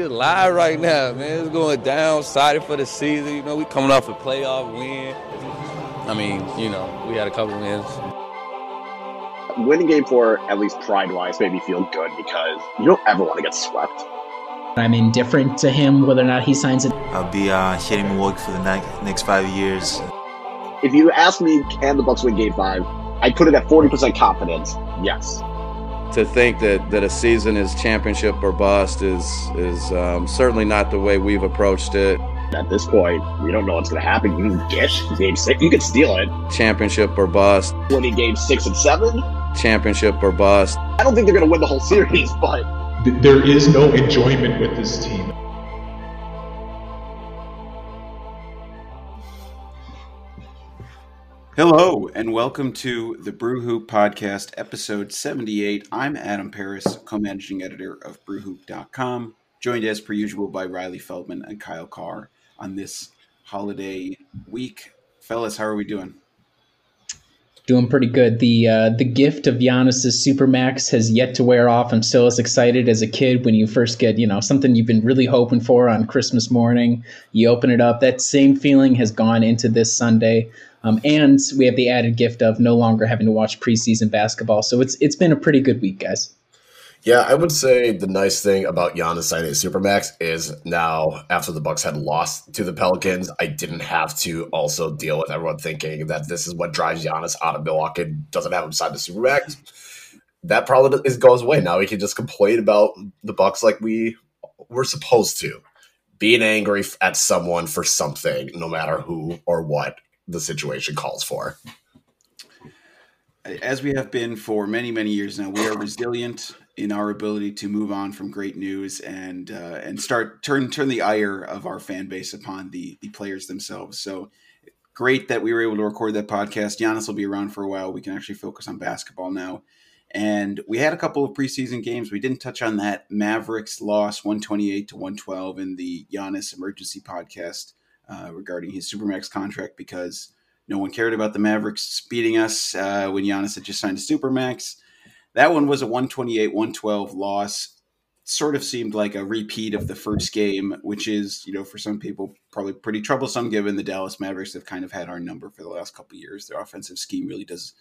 get live right now, man. It's going down, excited for the season. You know, we coming off a playoff win. I mean, you know, we had a couple wins. Winning game four, at least pride wise, made me feel good because you don't ever want to get swept. I'm indifferent to him whether or not he signs it. I'll be uh, hitting Milwaukee for the next five years. If you ask me, can the Bucks win Game Five? I put it at forty percent confidence. Yes. To think that, that a season is championship or bust is is um, certainly not the way we've approached it. At this point, we don't know what's going to happen. You can get game six. You can steal it. Championship or bust. Winning game six and seven. Championship or bust. I don't think they're going to win the whole series, but there is no enjoyment with this team. Hello, and welcome to the Brew Hoop Podcast, episode 78. I'm Adam Paris, co managing editor of BrewHoop.com, joined as per usual by Riley Feldman and Kyle Carr on this holiday week. Fellas, how are we doing? doing pretty good. The uh, the gift of Giannis's supermax has yet to wear off. I'm still as excited as a kid when you first get you know something you've been really hoping for on Christmas morning. You open it up. That same feeling has gone into this Sunday. Um, and we have the added gift of no longer having to watch preseason basketball. So it's it's been a pretty good week, guys. Yeah, I would say the nice thing about Giannis signing Supermax is now after the Bucks had lost to the Pelicans, I didn't have to also deal with everyone thinking that this is what drives Giannis out of Milwaukee doesn't have him sign the Supermax. That probably is, goes away. Now we can just complain about the Bucks like we were supposed to. Being angry at someone for something, no matter who or what the situation calls for as we have been for many many years now we are resilient in our ability to move on from great news and uh, and start turn turn the ire of our fan base upon the the players themselves. So great that we were able to record that podcast. Giannis will be around for a while. We can actually focus on basketball now. And we had a couple of preseason games. We didn't touch on that Mavericks loss 128 to 112 in the Giannis emergency podcast uh, regarding his Supermax contract because no one cared about the Mavericks beating us uh, when Giannis had just signed a Supermax. That one was a 128 112 loss. Sort of seemed like a repeat of the first game, which is, you know, for some people probably pretty troublesome given the Dallas Mavericks have kind of had our number for the last couple years. Their offensive scheme really does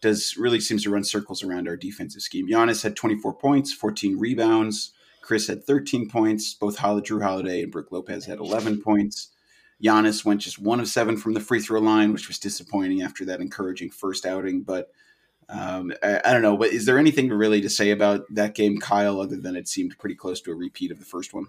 does really seems to run circles around our defensive scheme. Giannis had 24 points, 14 rebounds. Khris had 13 points. Both Jrue Holiday and Brook Lopez had 11 points. Giannis went just one of seven from the free throw line, which was disappointing after that encouraging first outing. But um, I, I, don't know, but is there anything really to say about that game, Kyle, other than it seemed pretty close to a repeat of the first one?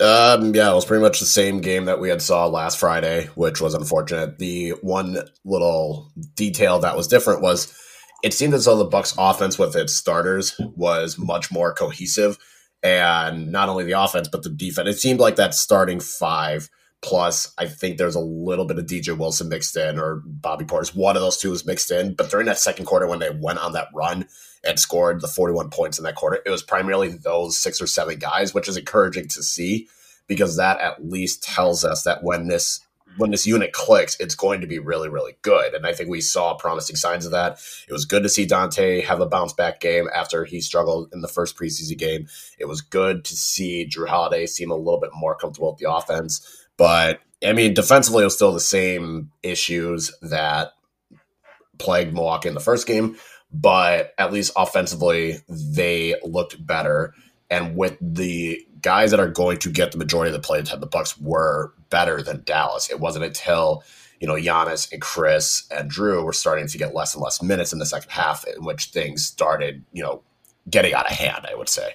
Um, yeah, it was pretty much the same game that we had saw last Friday, which was unfortunate. The one little detail that was different was it seemed as though the Bucks offense with its starters was much more cohesive and not only the offense but the defense. It seemed like that starting five – Plus, I think there's a little bit of DJ Wilson mixed in or Bobby Portis. One of those two was mixed in. But during that second quarter, when they went on that run and scored the 41 points in that quarter, it was primarily those six or seven guys, which is encouraging to see because that at least tells us that when this when this unit clicks, it's going to be really, really good. And I think we saw promising signs of that. It was good to see Donte have a bounce back game after he struggled in the first preseason game. It was good to see Jrue Holiday seem a little bit more comfortable with the offense. But I mean, defensively, it was still the same issues that plagued Milwaukee in the first game, but at least offensively, they looked better. And with the guys that are going to get the majority of the play time, the Bucks were better than Dallas. It wasn't until you know Giannis and Khris and Jrue were starting to get less and less minutes in the second half, in which things started, you know, getting out of hand. I would say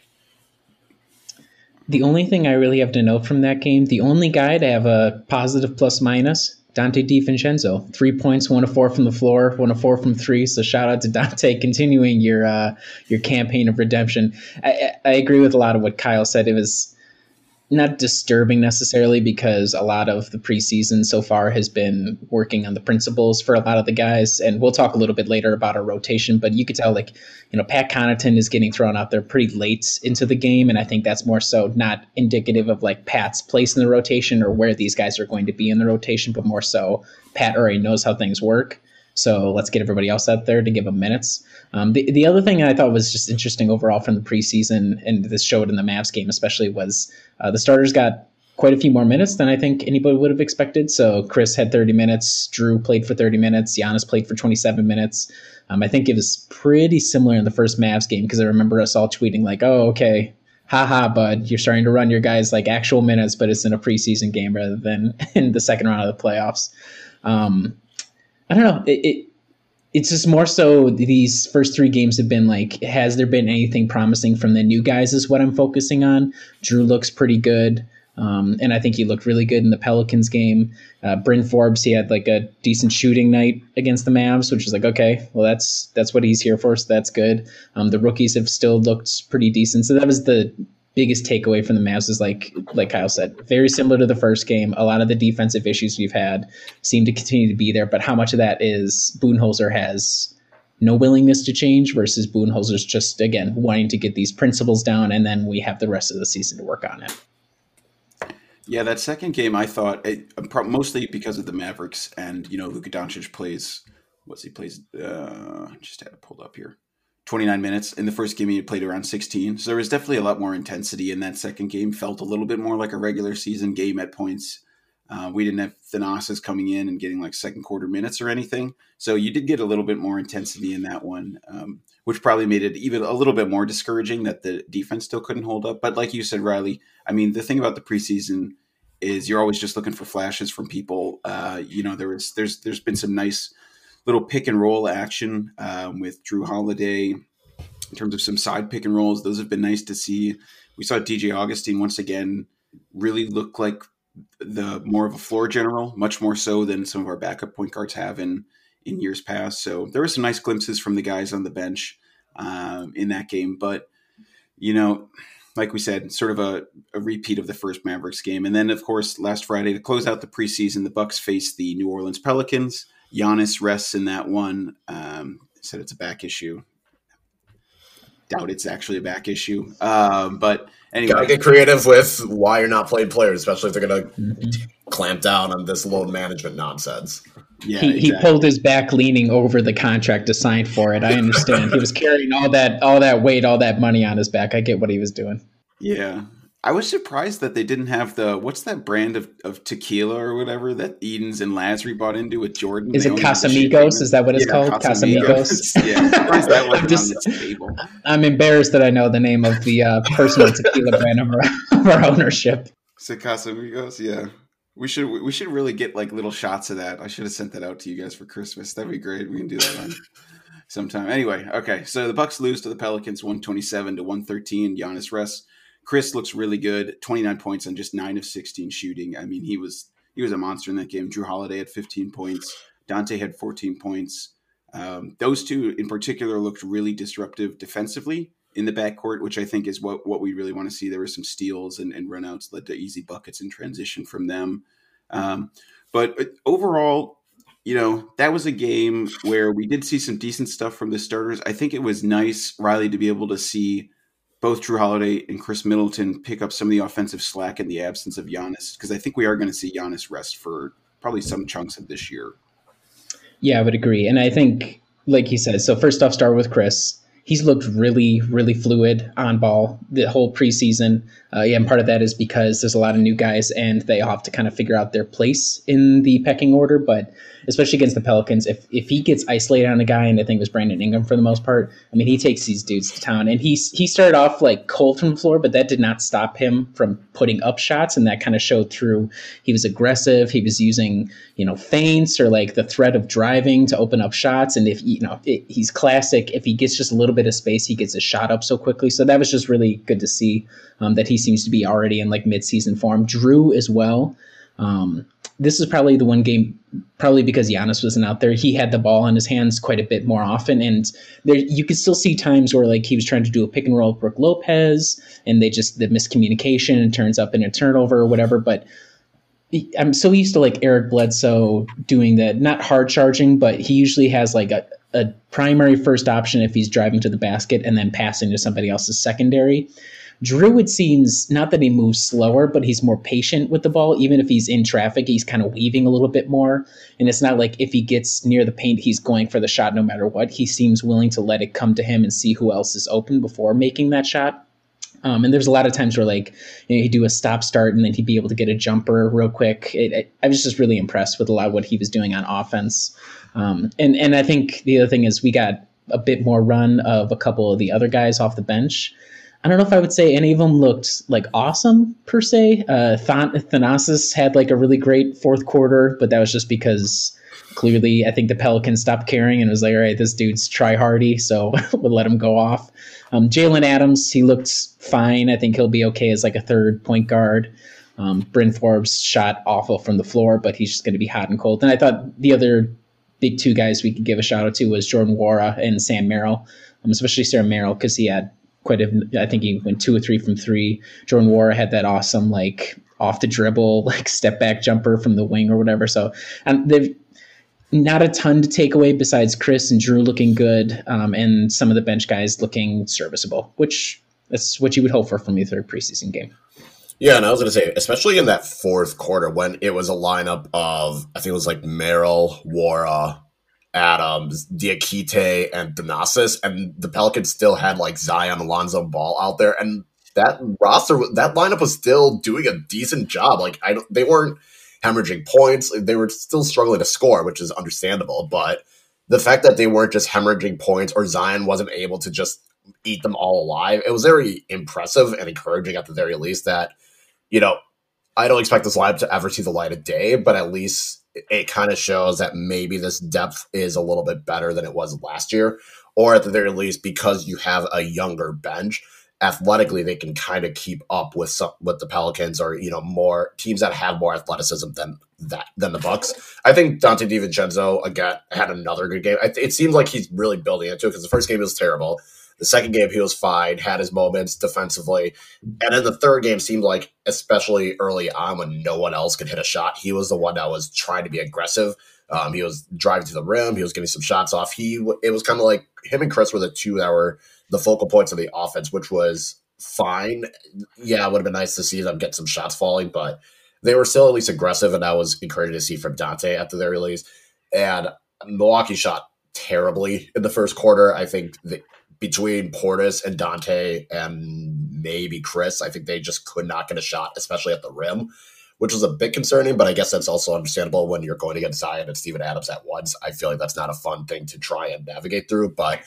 the only thing I really have to note from that game, the only guy to have a positive plus minus, Donte DiVincenzo. Three points, one of four from the floor, one of four from three. So shout out to Donte continuing your uh, your campaign of redemption. I, I agree with a lot of what Kyle said. It was not disturbing necessarily because a lot of the preseason so far has been working on the principles for a lot of the guys. And we'll talk a little bit later about our rotation, but you could tell like, you know, Pat Connaughton is getting thrown out there pretty late into the game. And I think that's more so not indicative of like Pat's place in the rotation or where these guys are going to be in the rotation, but more so Pat already knows how things work. So let's get everybody else out there to give them minutes. Um, the, the other thing I thought was just interesting overall from the preseason, and this showed in the Mavs game especially, was uh, the starters got quite a few more minutes than I think anybody would have expected. So Khris had 30 minutes, Jrue played for 30 minutes, Giannis played for 27 minutes. Um, I think it was pretty similar in the first Mavs game because I remember us all tweeting like, "Oh, okay, haha, bud, you're starting to run your guys like actual minutes, but it's in a preseason game rather than in the second round of the playoffs." Um, I don't know. It, it it's just more so these first three games have been like, has there been anything promising from the new guys? Is what I'm focusing on. Jrue looks pretty good. Um, and I think he looked really good in the Pelicans game. Uh, Bryn Forbes, he had like a decent shooting night against the Mavs, which is like okay, well that's that's what he's here for, so that's good. Um, the rookies have still looked pretty decent, so that was the biggest takeaway from the Mavs is like like Kyle said, very similar to the first game. A lot of the defensive issues we've had seem to continue to be there, but how much of that is Budenholzer has no willingness to change versus Budenholzer's just again wanting to get these principles down, and then we have the rest of the season to work on it. Yeah, that second game, I thought it, mostly because of the Mavericks and you know Luka Doncic plays. What's he plays? Uh, just had it pulled up here. 29 minutes. In the first game he played around 16 so there was definitely a lot more intensity in that second game. Felt a little bit more like a regular season game at points. Uh, we didn't have Thanasis coming in and getting like second quarter minutes or anything. So you did get a little bit more intensity in that one um, which probably made it even a little bit more discouraging that the defense still couldn't hold up. But like you said riley i mean the thing about the preseason is you're always just looking for flashes from people. Uh, you know there was there's there's been some nice little pick and roll action um, with Jrue Holiday in terms of some side pick and rolls. Those have been nice to see. We saw DJ Augustin once again really look like the more of a floor general, much more so than some of our backup point guards have in in years past. So there were some nice glimpses from the guys on the bench um, in that game, but you know. Like we said, sort of a, a repeat of the first Mavericks game, and then of course last Friday to close out the preseason, the Bucks faced the New Orleans Pelicans. Giannis rests in that one. Um, said it's a back issue. Doubt it's actually a back issue. Um, but anyway, gotta get creative with why you're not playing players, especially if they're gonna mm-hmm. clamp down on this load management nonsense. Yeah, he, exactly. he pulled his back leaning over the contract to sign for it. I understand. he was carrying all that all that weight, all that money on his back. I get what he was doing. Yeah. I was surprised that they didn't have the what's that brand of, of tequila or whatever that Edens and Lasry bought into with Jordan. Is they it Casamigos? Is that what it's yeah, called? Casamigos. Casamigos. yeah, that I'm, just, I'm embarrassed that I know the name of the uh, personal tequila brand of our, of our ownership. Is it Casamigos? Yeah. We should we should really get like little shots of that. I should have sent that out to you guys for Christmas. That'd be great. We can do that on sometime. Anyway, okay. So the Bucks lose to the Pelicans, one twenty seven to one thirteen. Giannis rests. Khris looks really good. 29 points on just 9 of 16 shooting. I mean, he was he was a monster in that game. Jrue Holiday had 15 points. Donte had 14 points. Um, those two in particular looked really disruptive defensively in the backcourt, which I think is what, what we really want to see. There were some steals and, and runouts led to easy buckets in transition from them. Um, but uh, overall, you know, that was a game where we did see some decent stuff from the starters. I think it was nice, Riley, to be able to see both Jrue Holiday and Khris Middleton pick up some of the offensive slack in the absence of Giannis because I think we are going to see Giannis rest for probably some chunks of this year. Yeah, I would agree, and I think, like he said, so first off, start with Khris. He's looked really, really fluid on ball the whole preseason. Uh, yeah, and part of that is because there's a lot of new guys and they all have to kind of figure out their place in the pecking order. But especially against the Pelicans, if if he gets isolated on a guy, and I think it was Brandon Ingram for the most part, I mean, he takes these dudes to town. And he's he started off like cold from the floor, but that did not stop him from putting up shots, and that kind of showed through. He was aggressive. He was using you know feints or like the threat of driving to open up shots. And if you know it, he's classic, if he gets just a little bit of space, he gets a shot up so quickly. So that was just really good to see um, that he seems to be already in like midseason form. Jrue as well. Um, this is probably the one game, probably because Giannis wasn't out there. He had the ball in his hands quite a bit more often, and there you could still see times where like he was trying to do a pick and roll with Brook Lopez, and they just the miscommunication and turns up in a turnover or whatever. But I'm so used to like Eric Bledsoe doing that, not hard charging, but he usually has like a, a primary first option if he's driving to the basket and then passing to somebody else's secondary Jrue, it seems not that he moves slower, but he's more patient with the ball. Even if he's in traffic, he's kind of weaving a little bit more. And it's not like if he gets near the paint, he's going for the shot no matter what. He seems willing to let it come to him and see who else is open before making that shot. Um, and there's a lot of times where like you know, he'd do a stop start and then he'd be able to get a jumper real quick. It, it, I was just really impressed with a lot of what he was doing on offense. Um, and and I think the other thing is we got a bit more run of a couple of the other guys off the bench. I don't know if I would say any of them looked like awesome per se. Uh, Thanasis had like a really great fourth quarter, but that was just because clearly I think the Pelicans stopped caring and was like, all right, this dude's try hardy, so we'll let him go off. Um, Jalen Adams, he looked fine. I think he'll be okay as like a third point guard. Um, Bryn Forbes shot awful from the floor, but he's just going to be hot and cold. And I thought the other big two guys we could give a shout out to was Jordan Nwora and Sam Merrill, um, especially Sam Merrill because he had quite a. I think he went two or three from three. Jordan Nwora had that awesome like off the dribble like step back jumper from the wing or whatever. So and they've not a ton to take away besides Khris and Jrue looking good, um, and some of the bench guys looking serviceable, which that's what you would hope for from your third preseason game. Yeah, and I was going to say, especially in that fourth quarter when it was a lineup of, I think it was like Merrill, Nwora, Adams, Diakite, and Thanasis, and the Pelicans still had like Zion, Alonzo Ball out there, and that roster, that lineup was still doing a decent job. Like I, they weren't hemorrhaging points; they were still struggling to score, which is understandable. But the fact that they weren't just hemorrhaging points, or Zion wasn't able to just eat them all alive, it was very impressive and encouraging at the very least that you know, I don't expect this lineup to ever see the light of day, but at least it kind of shows that maybe this depth is a little bit better than it was last year, or at the very least, because you have a younger bench, athletically they can kind of keep up with some with the Pelicans or you know more teams that have more athleticism than that than the Bucks. I think Donte DiVincenzo again had another good game. It seems like he's really building into it because the first game was terrible. The second game, he was fine, had his moments defensively. And then the third game seemed like, especially early on when no one else could hit a shot, he was the one that was trying to be aggressive. Um, he was driving to the rim. He was getting some shots off. He it was kind of like him and Khris were the two that were the focal points of the offense, which was fine. Yeah, it would have been nice to see them get some shots falling, but they were still at least aggressive, and that was encouraging to see from Donte at the very least. And Milwaukee shot terribly in the first quarter. I think the, between Portis and Donte and maybe Khris, I think they just could not get a shot, especially at the rim, which was a bit concerning. But I guess that's also understandable when you're going against Zion and Steven Adams at once. I feel like that's not a fun thing to try and navigate through. But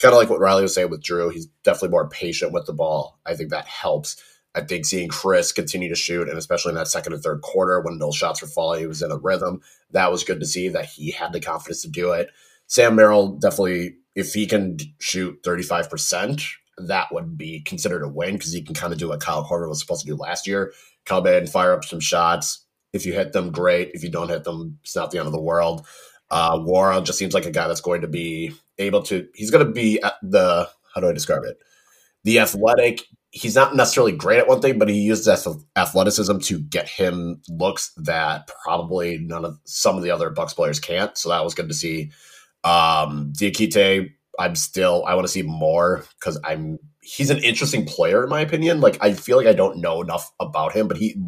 kind of like what Riley was saying with Jrue, he's definitely more patient with the ball. I think that helps. I think seeing Khris continue to shoot, and especially in that second and third quarter when those shots were falling, he was in a rhythm. That was good to see that he had the confidence to do it. Sam Merrill definitely if he can shoot 35%, that would be considered a win because he can kind of do what Kyle Korver was supposed to do last year come in, fire up some shots. If you hit them, great. If you don't hit them, it's not the end of the world. Uh, Nwora just seems like a guy that's going to be able to, he's going to be the, how do I describe it? The athletic, he's not necessarily great at one thing, but he uses athleticism to get him looks that probably none of some of the other Bucks players can't. So that was good to see. Um, Diakite, I'm still I want to see more because I'm he's an interesting player in my opinion. Like I feel like I don't know enough about him, but he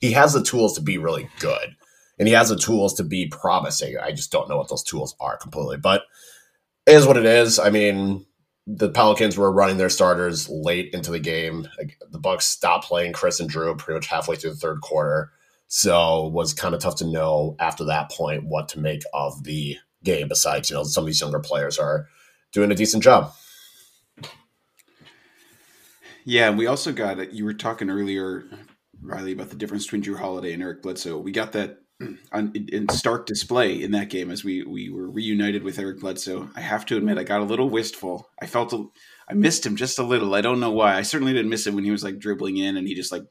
he has the tools to be really good, and he has the tools to be promising. I just don't know what those tools are completely, but it is what it is. I mean, the Pelicans were running their starters late into the game. The Bucks stopped playing Khris and Jrue pretty much halfway through the third quarter, so was kind of tough to know after that point what to make of the game. Besides, you know, some of these younger players are doing a decent job. Yeah, and we also got it. you were talking earlier, Riley, about the difference between Jrue Holiday and Eric Bledsoe. We got that on, in stark display in that game as we we were reunited with Eric Bledsoe. I have to admit, I got a little wistful. I felt a, I missed him just a little. I don't know why. I certainly didn't miss him when he was like dribbling in and he just like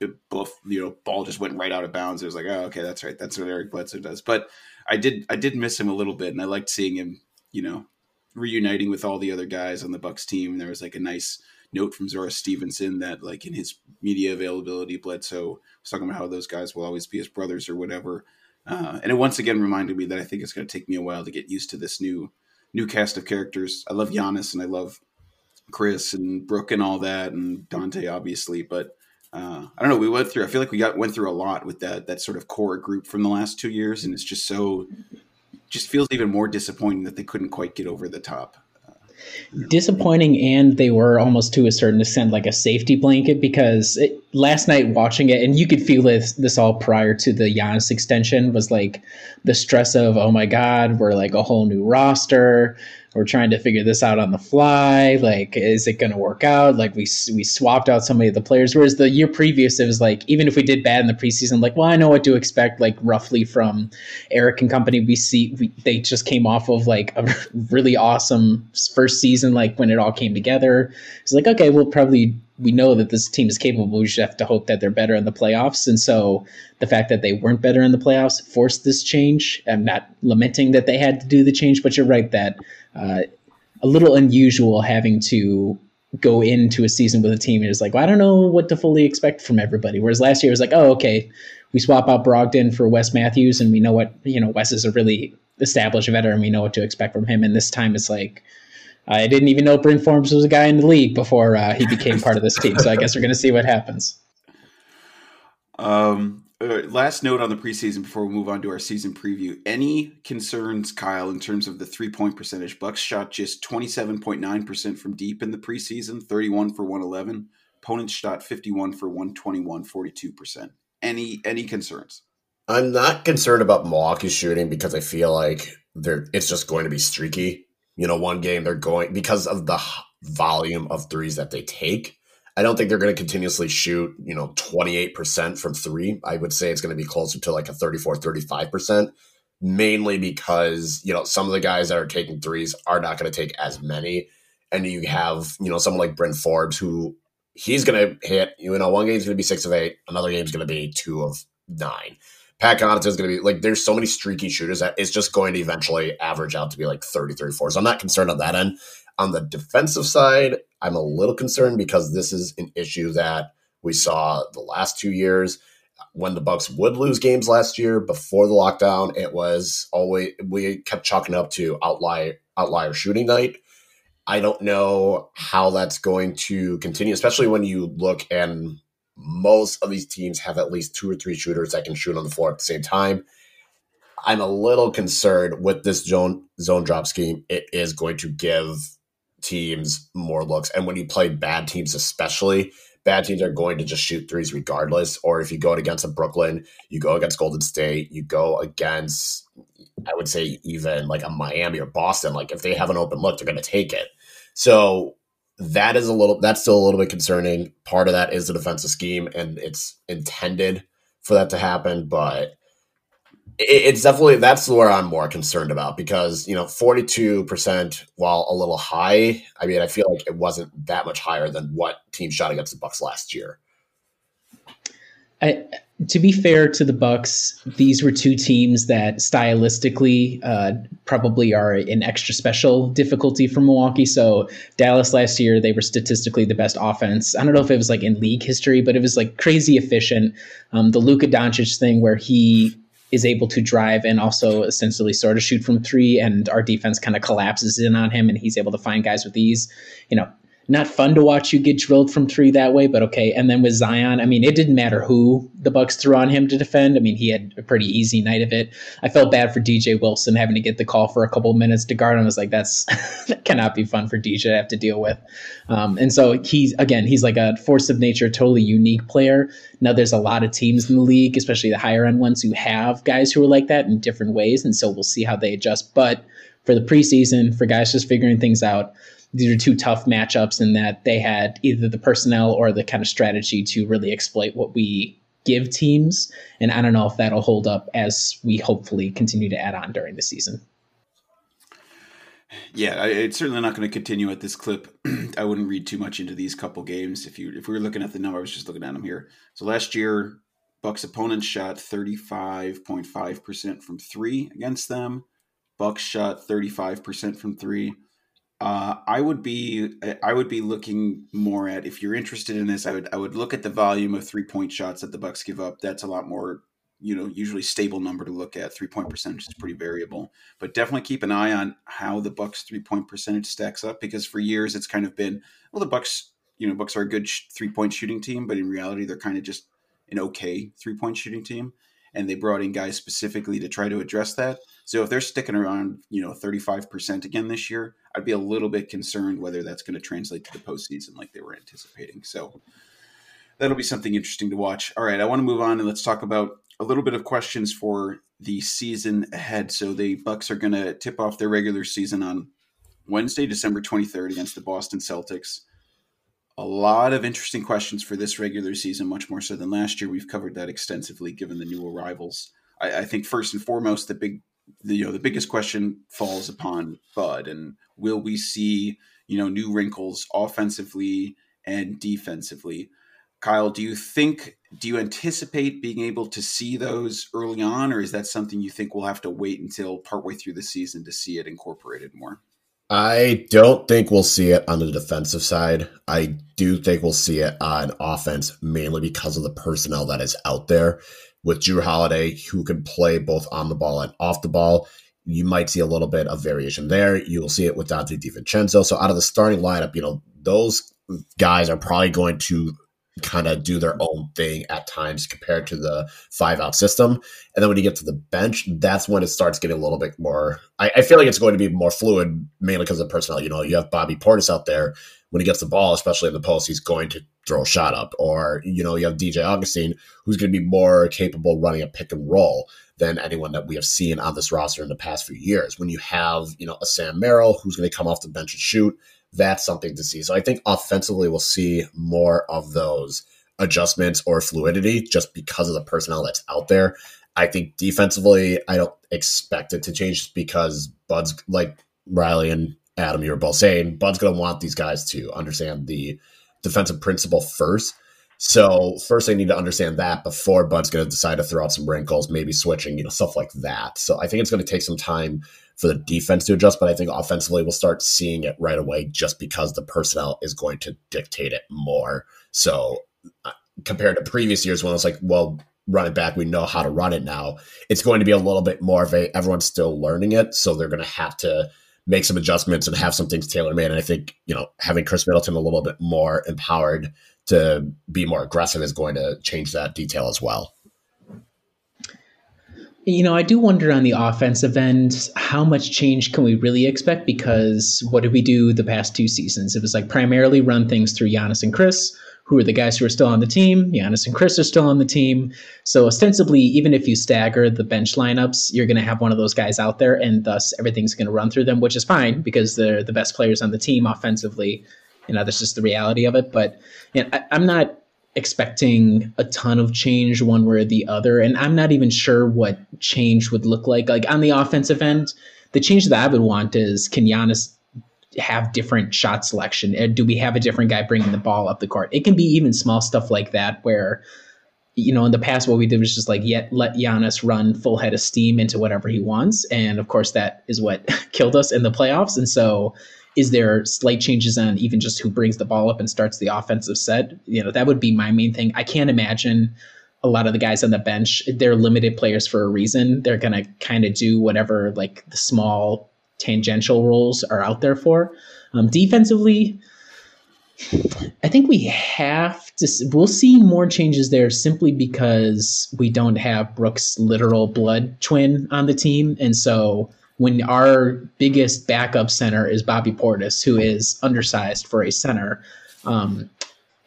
you know, ball just went right out of bounds. It was like, oh, okay, that's right. That's what Eric Bledsoe does. But I did I did miss him a little bit, and I liked seeing him, you know, reuniting with all the other guys on the Bucks team. And there was like a nice note from Zora Stephenson that like in his media availability, Bledsoe was talking about how those guys will always be his brothers or whatever. Uh, and it once again reminded me that I think it's going to take me a while to get used to this new new cast of characters. I love Giannis and I love Khris and Brook and all that, and Donte obviously. But uh, I don't know. We went through. I feel like we got went through a lot with that that sort of core group from the last two years, and it's just so just feels even more disappointing that they couldn't quite get over the top. Disappointing, and they were almost to a certain extent like a safety blanket because it, last night watching it, and you could feel this this all prior to the Giannis extension was like the stress of oh my god, we're like a whole new roster we're trying to figure this out on the fly. Like, is it going to work out? Like, we we swapped out so many of the players. Whereas the year previous, it was like, even if we did bad in the preseason, like, well, I know what to expect. Like, roughly from Eric and company, we see we, they just came off of like a really awesome first season. Like when it all came together, it's like, okay, we'll probably we know that this team is capable. We just have to hope that they're better in the playoffs. And so the fact that they weren't better in the playoffs forced this change. I'm not lamenting that they had to do the change, but you're right that uh, a little unusual having to go into a season with a team and it's like, well, I don't know what to fully expect from everybody. Whereas last year it was like, oh, okay, we swap out Brogdon for Wes Matthews and we know what, you know, Wes is a really established veteran. We know what to expect from him. And this time it's like, I didn't even know Bryn Forbes was a guy in the league before uh, he became part of this team. So I guess we're going to see what happens. Um, uh, last note on the preseason before we move on to our season preview. Any concerns, Kyle, in terms of the three point percentage? Bucks shot just 27.9% from deep in the preseason, 31 for 111. Opponents shot 51 for 121, 42%. Any any concerns? I'm not concerned about Milwaukee's shooting because I feel like they're it's just going to be streaky. You know, one game they're going because of the volume of threes that they take. I don't think they're going to continuously shoot, you know, 28% from three. I would say it's going to be closer to like a 34, 35%, mainly because, you know, some of the guys that are taking threes are not going to take as many. And you have, you know, someone like Bryn Forbes who he's going to hit, you know, one game's going to be six of eight, another game's going to be two of nine. Pat Connaughton is going to be like, there's so many streaky shooters that it's just going to eventually average out to be like 30, 34. So I'm not concerned on that end. On the defensive side, I'm a little concerned because this is an issue that we saw the last two years. When the Bucks would lose games last year before the lockdown, it was always we kept chalking up to outlier outlier shooting night. I don't know how that's going to continue, especially when you look and most of these teams have at least two or three shooters that can shoot on the floor at the same time. I'm a little concerned with this zone zone drop scheme. It is going to give teams more looks. And when you play bad teams, especially, bad teams are going to just shoot threes regardless. Or if you go against a Brooklyn, you go against Golden State, you go against, I would say, even like a Miami or Boston, like if they have an open look, they're going to take it. So that is a little, that's still a little bit concerning. Part of that is the defensive scheme, and it's intended for that to happen. But it's definitely that's where I'm more concerned about because you know 42% while a little high I mean I feel like it wasn't that much higher than what team shot against the Bucks last year. I, to be fair to the Bucks, these were two teams that stylistically uh, probably are an extra special difficulty for Milwaukee. So Dallas last year, they were statistically the best offense. I don't know if it was like in league history, but it was like crazy efficient. Um, the Luka Doncic thing where he is able to drive and also essentially sort of shoot from three, and our defense kind of collapses in on him, and he's able to find guys with ease. You know, not fun to watch you get drilled from three that way, but okay. And then with Zion, I mean, it didn't matter who the Bucks threw on him to defend. I mean, he had a pretty easy night of it. I felt bad for DJ Wilson having to get the call for a couple minutes to guard him. I was like, that's that cannot be fun for DJ to have to deal with. Um, and so he's again, he's like a force of nature, totally unique player. Now there's a lot of teams in the league, especially the higher end ones, who have guys who are like that in different ways, and so we'll see how they adjust. But for the preseason, for guys just figuring things out these are two tough matchups in that they had either the personnel or the kind of strategy to really exploit what we give teams. And I don't know if that'll hold up as we hopefully continue to add on during the season. Yeah, it's certainly not going to continue at this clip. I wouldn't read too much into these couple games. If you if we were looking at the number, I was just looking at them here. So last year, Bucks opponents shot thirty five point five percent from three against them. Bucks shot thirty five percent from three. Uh, I would be I would be looking more at if you're interested in this. I would I would look at the volume of three point shots that the Bucks give up. That's a lot more you know usually stable number to look at. Three point percentage is pretty variable, but definitely keep an eye on how the Bucks three point percentage stacks up because for years it's kind of been well the Bucks you know Bucks are a good sh- three point shooting team, but in reality they're kind of just an okay three point shooting team, and they brought in guys specifically to try to address that. So if they're sticking around you know thirty five percent again this year, I'd be a little bit concerned whether that's going to translate to the postseason like they were anticipating. So that'll be something interesting to watch. All right, I want to move on and let's talk about a little bit of questions for the season ahead. So the Bucks are going to tip off their regular season on Wednesday, December 23rd against the Boston Celtics. A lot of interesting questions for this regular season, much more so than last year. We've covered that extensively given the new arrivals. I, I think first and foremost, the big the, you know the biggest question falls upon Bud and will we see you know new wrinkles offensively and defensively Kyle, do you think, do you anticipate being able to see those early on, or is that something you think we'll have to wait until partway through the season to see it incorporated more? I don't think we'll see it on the defensive side. I do think we'll see it on offense, mainly because of the personnel that is out there. With Jrue Holiday, who can play both on the ball and off the ball, you might see a little bit of variation there. You will see it with Donte DiVincenzo. So out of the starting lineup, you know, those guys are probably going to kind of do their own thing at times compared to the five out system. And then when you get to the bench, that's when it starts getting a little bit more. I, I feel like it's going to be more fluid, mainly because of personnel. You know, you have Bobby Portis out there. When he gets the ball, especially in the post, he's going to throw a shot up. Or, you know, you have DJ Augustin, who's going to be more capable running a pick and roll than anyone that we have seen on this roster in the past few years. When you have, you know, a Sam Merrill who's going to come off the bench and shoot, that's something to see. So I think offensively we'll see more of those adjustments or fluidity just because of the personnel that's out there. I think defensively, I don't expect it to change because Bud's like Riley and Adam, you were both saying, Bud's going to want these guys to understand the defensive principle first. So first, they need to understand that before Bud's going to decide to throw out some wrinkles, maybe switching, you know, stuff like that. So I think it's going to take some time for the defense to adjust, but I think offensively we'll start seeing it right away just because the personnel is going to dictate it more. So uh, compared to previous years when it was like, well, run it back, we know how to run it now. It's going to be a little bit more of a everyone's still learning it, so they're going to have to make some adjustments and have some things tailor made. And I think you know having Khris Middleton a little bit more empowered to be more aggressive is going to change that detail as well. You know, I do wonder on the offensive end, how much change can we really expect? Because what did we do the past two seasons? It was like primarily run things through Giannis and Khris, who are the guys who are still on the team. Giannis and Khris are still on the team. So ostensibly, even if you stagger the bench lineups, you're going to have one of those guys out there, and thus everything's going to run through them, which is fine because they're the best players on the team offensively. You know, that's just the reality of it. But you know, I, I'm not expecting a ton of change one way or the other. And I'm not even sure what change would look like. Like on the offensive end, the change that I would want is can Giannis have different shot selection? Do we have a different guy bringing the ball up the court? It can be even small stuff like that where, you know, in the past, what we did was just like yet let Giannis run full head of steam into whatever he wants. And of course, that is what killed us in the playoffs. And so is there slight changes on even just who brings the ball up and starts the offensive set? You know, that would be my main thing. I can't imagine a lot of the guys on the bench, they're limited players for a reason. They're going to kind of do whatever like the small tangential roles are out there for. Um, defensively, I think we have to. We'll see more changes there simply because we don't have Brook's literal blood twin on the team, and so when our biggest backup center is Bobby Portis, who is undersized for a center. Um,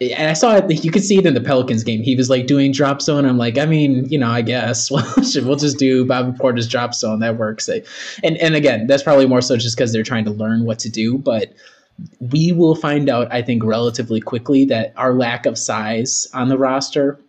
and I saw it. You could see it in the Pelicans game. He was like doing drop zone. I'm like, I mean, you know, I guess we'll, we'll just do Bobby Portis drop zone. That works. And and again, that's probably more so just because they're trying to learn what to do. But we will find out, I think, relatively quickly that our lack of size on the roster,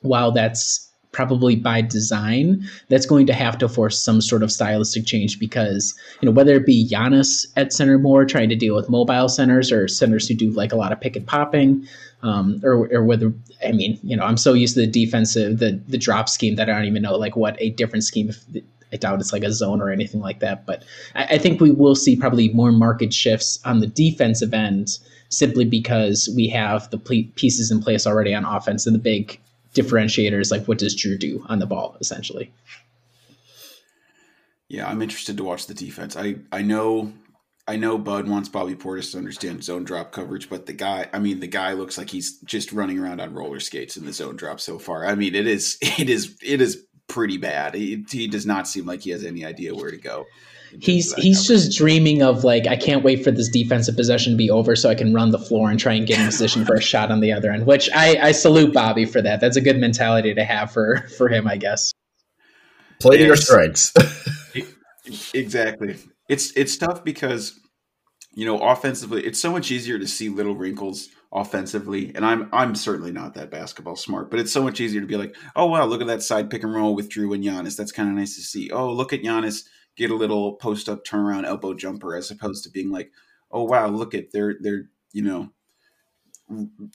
while that's probably by design, that's going to have to force some sort of stylistic change because, you know, whether it be Giannis at center more trying to deal with mobile centers or centers who do like a lot of pick and popping, um, or, or whether, I mean, you know, I'm so used to the defensive, the, the drop scheme that I don't even know like what a different scheme, if, I doubt it's like a zone or anything like that. But I, I think we will see probably more market shifts on the defensive end simply because we have the pieces in place already on offense and the big differentiators like what does Jrue do on the ball essentially. Yeah, I'm interested to watch the defense. I I know I know Bud wants Bobby Portis to understand zone drop coverage, but the guy, I mean, the guy looks like he's just running around on roller skates in the zone drop so far. I mean, it is, it is, it is pretty bad. He, he does not seem like he has any idea where to go. He's he's coverage. just dreaming of like I can't wait for this defensive possession to be over so I can run the floor and try and get in position for a shot on the other end. Which I, I salute Bobby for that. That's a good mentality to have for for him, I guess. Play to your strengths. exactly. It's it's tough because you know offensively, it's so much easier to see little wrinkles offensively, and I'm I'm certainly not that basketball smart, but it's so much easier to be like, oh wow, look at that side pick and roll with Jrue and Giannis. That's kind of nice to see. Oh, look at Giannis get a little post up turnaround elbow jumper, as opposed to being like, oh wow, look at they're they're you know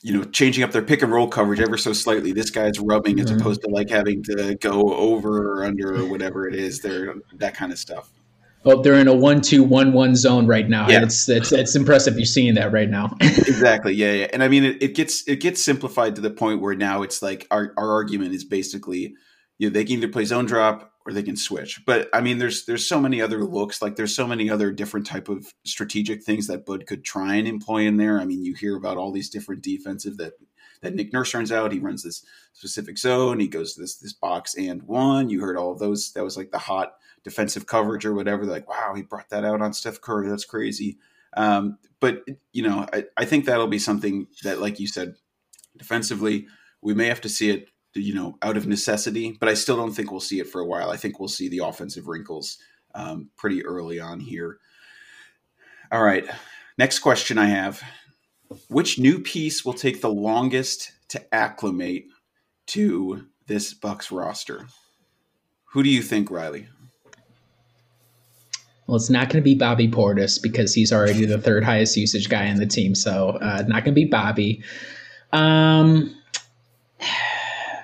you know changing up their pick and roll coverage ever so slightly this guy's rubbing mm-hmm. as opposed to like having to go over or under or whatever it is there that kind of stuff Oh, they're in a one-two-one-one zone right now. Yeah. It's it's it's impressive you're seeing that right now. exactly. Yeah, yeah. And I mean, it, it, gets it gets simplified to the point where now it's like our our argument is basically, you know, they can either play zone drop or they can switch. But I mean, there's there's so many other looks. Like there's so many other different type of strategic things that Bud could try and employ in there. I mean, you hear about all these different defensive that that Nick Nurse runs out. He runs this specific zone. He goes to this this box and one. You heard all of those. That was like the hot defensive coverage or whatever. They're like, wow, he brought that out on Steph Curry. That's crazy. Um, but you know, I, I think that'll be something that, like you said, defensively, we may have to see it, you know, out of necessity. But I still don't think we'll see it for a while. I think we'll see the offensive wrinkles um, pretty early on here. All right, next question I have: Which new piece will take the longest to acclimate to this Bucks roster? Who do you think, Riley? Well, it's not going to be Bobby Portis because he's already the third highest usage guy in the team. So, uh, not going to be Bobby. Um,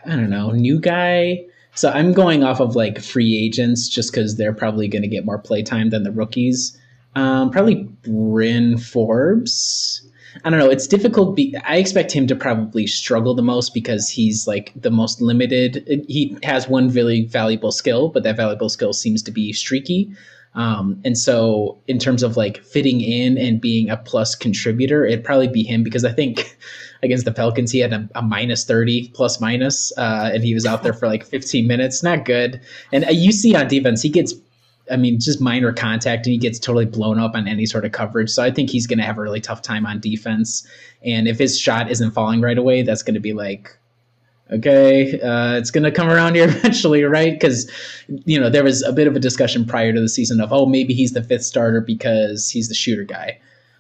I don't know. New guy. So, I'm going off of like free agents just because they're probably going to get more playtime than the rookies. Um, probably Bryn Forbes. I don't know. It's difficult. Be- I expect him to probably struggle the most because he's like the most limited. He has one really valuable skill, but that valuable skill seems to be streaky. Um, and so, in terms of like fitting in and being a plus contributor, it'd probably be him because I think against the Pelicans he had a, a minus thirty plus minus, uh, and he was out there for like fifteen minutes. Not good. And uh, you see on defense, he gets, I mean, just minor contact, and he gets totally blown up on any sort of coverage. So I think he's going to have a really tough time on defense. And if his shot isn't falling right away, that's going to be like okay uh, it's going to come around here eventually right? Because you know there was a bit of a discussion prior to the season of oh maybe he's the fifth starter because he's the shooter guy.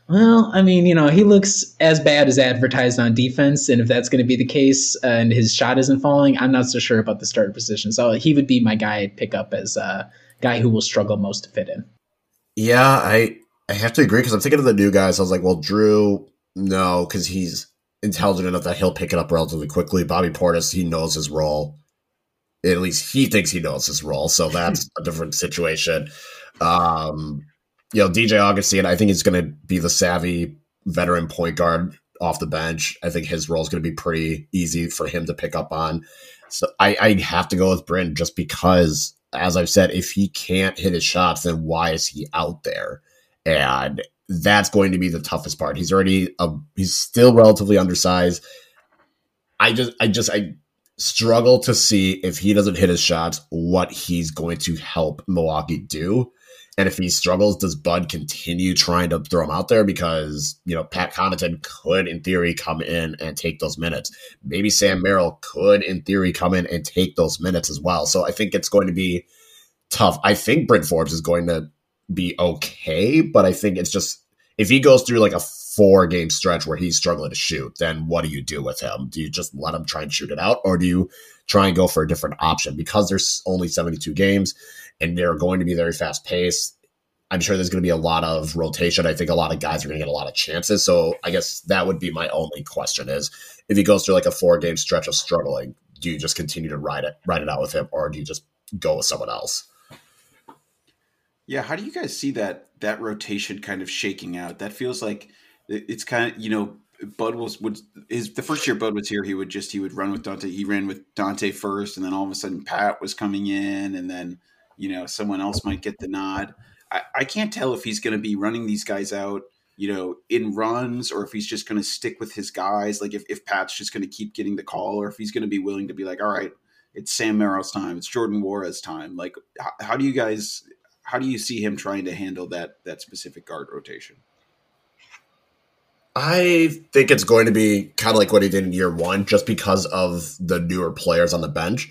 Well i mean you know he looks as bad as advertised on defense and if that's going to be the case uh, and his shot isn't falling i'm not so sure about the starter position. So he would be my guy i'd pick up as a guy who will struggle most to fit in. Yeah i i have to agree because i'm thinking of the new guys. I was like well Jrue no because he's intelligent enough that he'll pick it up relatively quickly. Bobby Portis, he knows his role. At least he thinks he knows his role, so that's a different situation. Um, you know, DJ Augustin, I think he's going to be the savvy veteran point guard off the bench. I think his role is going to be pretty easy for him to pick up on. So I, I have to go with Bryn just because, as I've said, if he can't hit his shots, then why is he out there? And that's going to be the toughest part. He's already a, he's still relatively undersized. I just I just I struggle to see if he doesn't hit his shots what he's going to help Milwaukee do. And if he struggles, does Bud continue trying to throw him out there? Because, you know, Pat Connaughton could, in theory, come in and take those minutes. Maybe Sam Merrill could, in theory, come in and take those minutes as well. So I think it's going to be tough. I think Bryn Forbes is going to be okay, but I think it's just if he goes through like a four game stretch where he's struggling to shoot, then what do you do with him? Do you just let him try and shoot it out, or do you try and go for a different option? Because there's only 72 games and they're going to be very fast paced. I'm sure there's going to be a lot of rotation. I think a lot of guys are going to get a lot of chances. So I guess that would be my only question is if he goes through like a four game stretch of struggling, do you just continue to ride it, ride it out with him, or do you just go with someone else? Yeah, how do you guys see that that rotation kind of shaking out? That feels like it's kind of you know Bud was would his the first year Bud was here, he would just he would run with Donte. He ran with Donte first, and then all of a sudden Pat was coming in, and then you know someone else might get the nod. I, I can't tell if he's going to be running these guys out, you know, in runs, or if he's just going to stick with his guys. Like if if Pat's just going to keep getting the call, or if he's going to be willing to be like, all right, it's Sam Merrill's time, it's Jordan Nwora's time. Like how, how do you guys? How do you see him trying to handle that that specific guard rotation? I think it's going to be kind of like what he did in year one, just because of the newer players on the bench.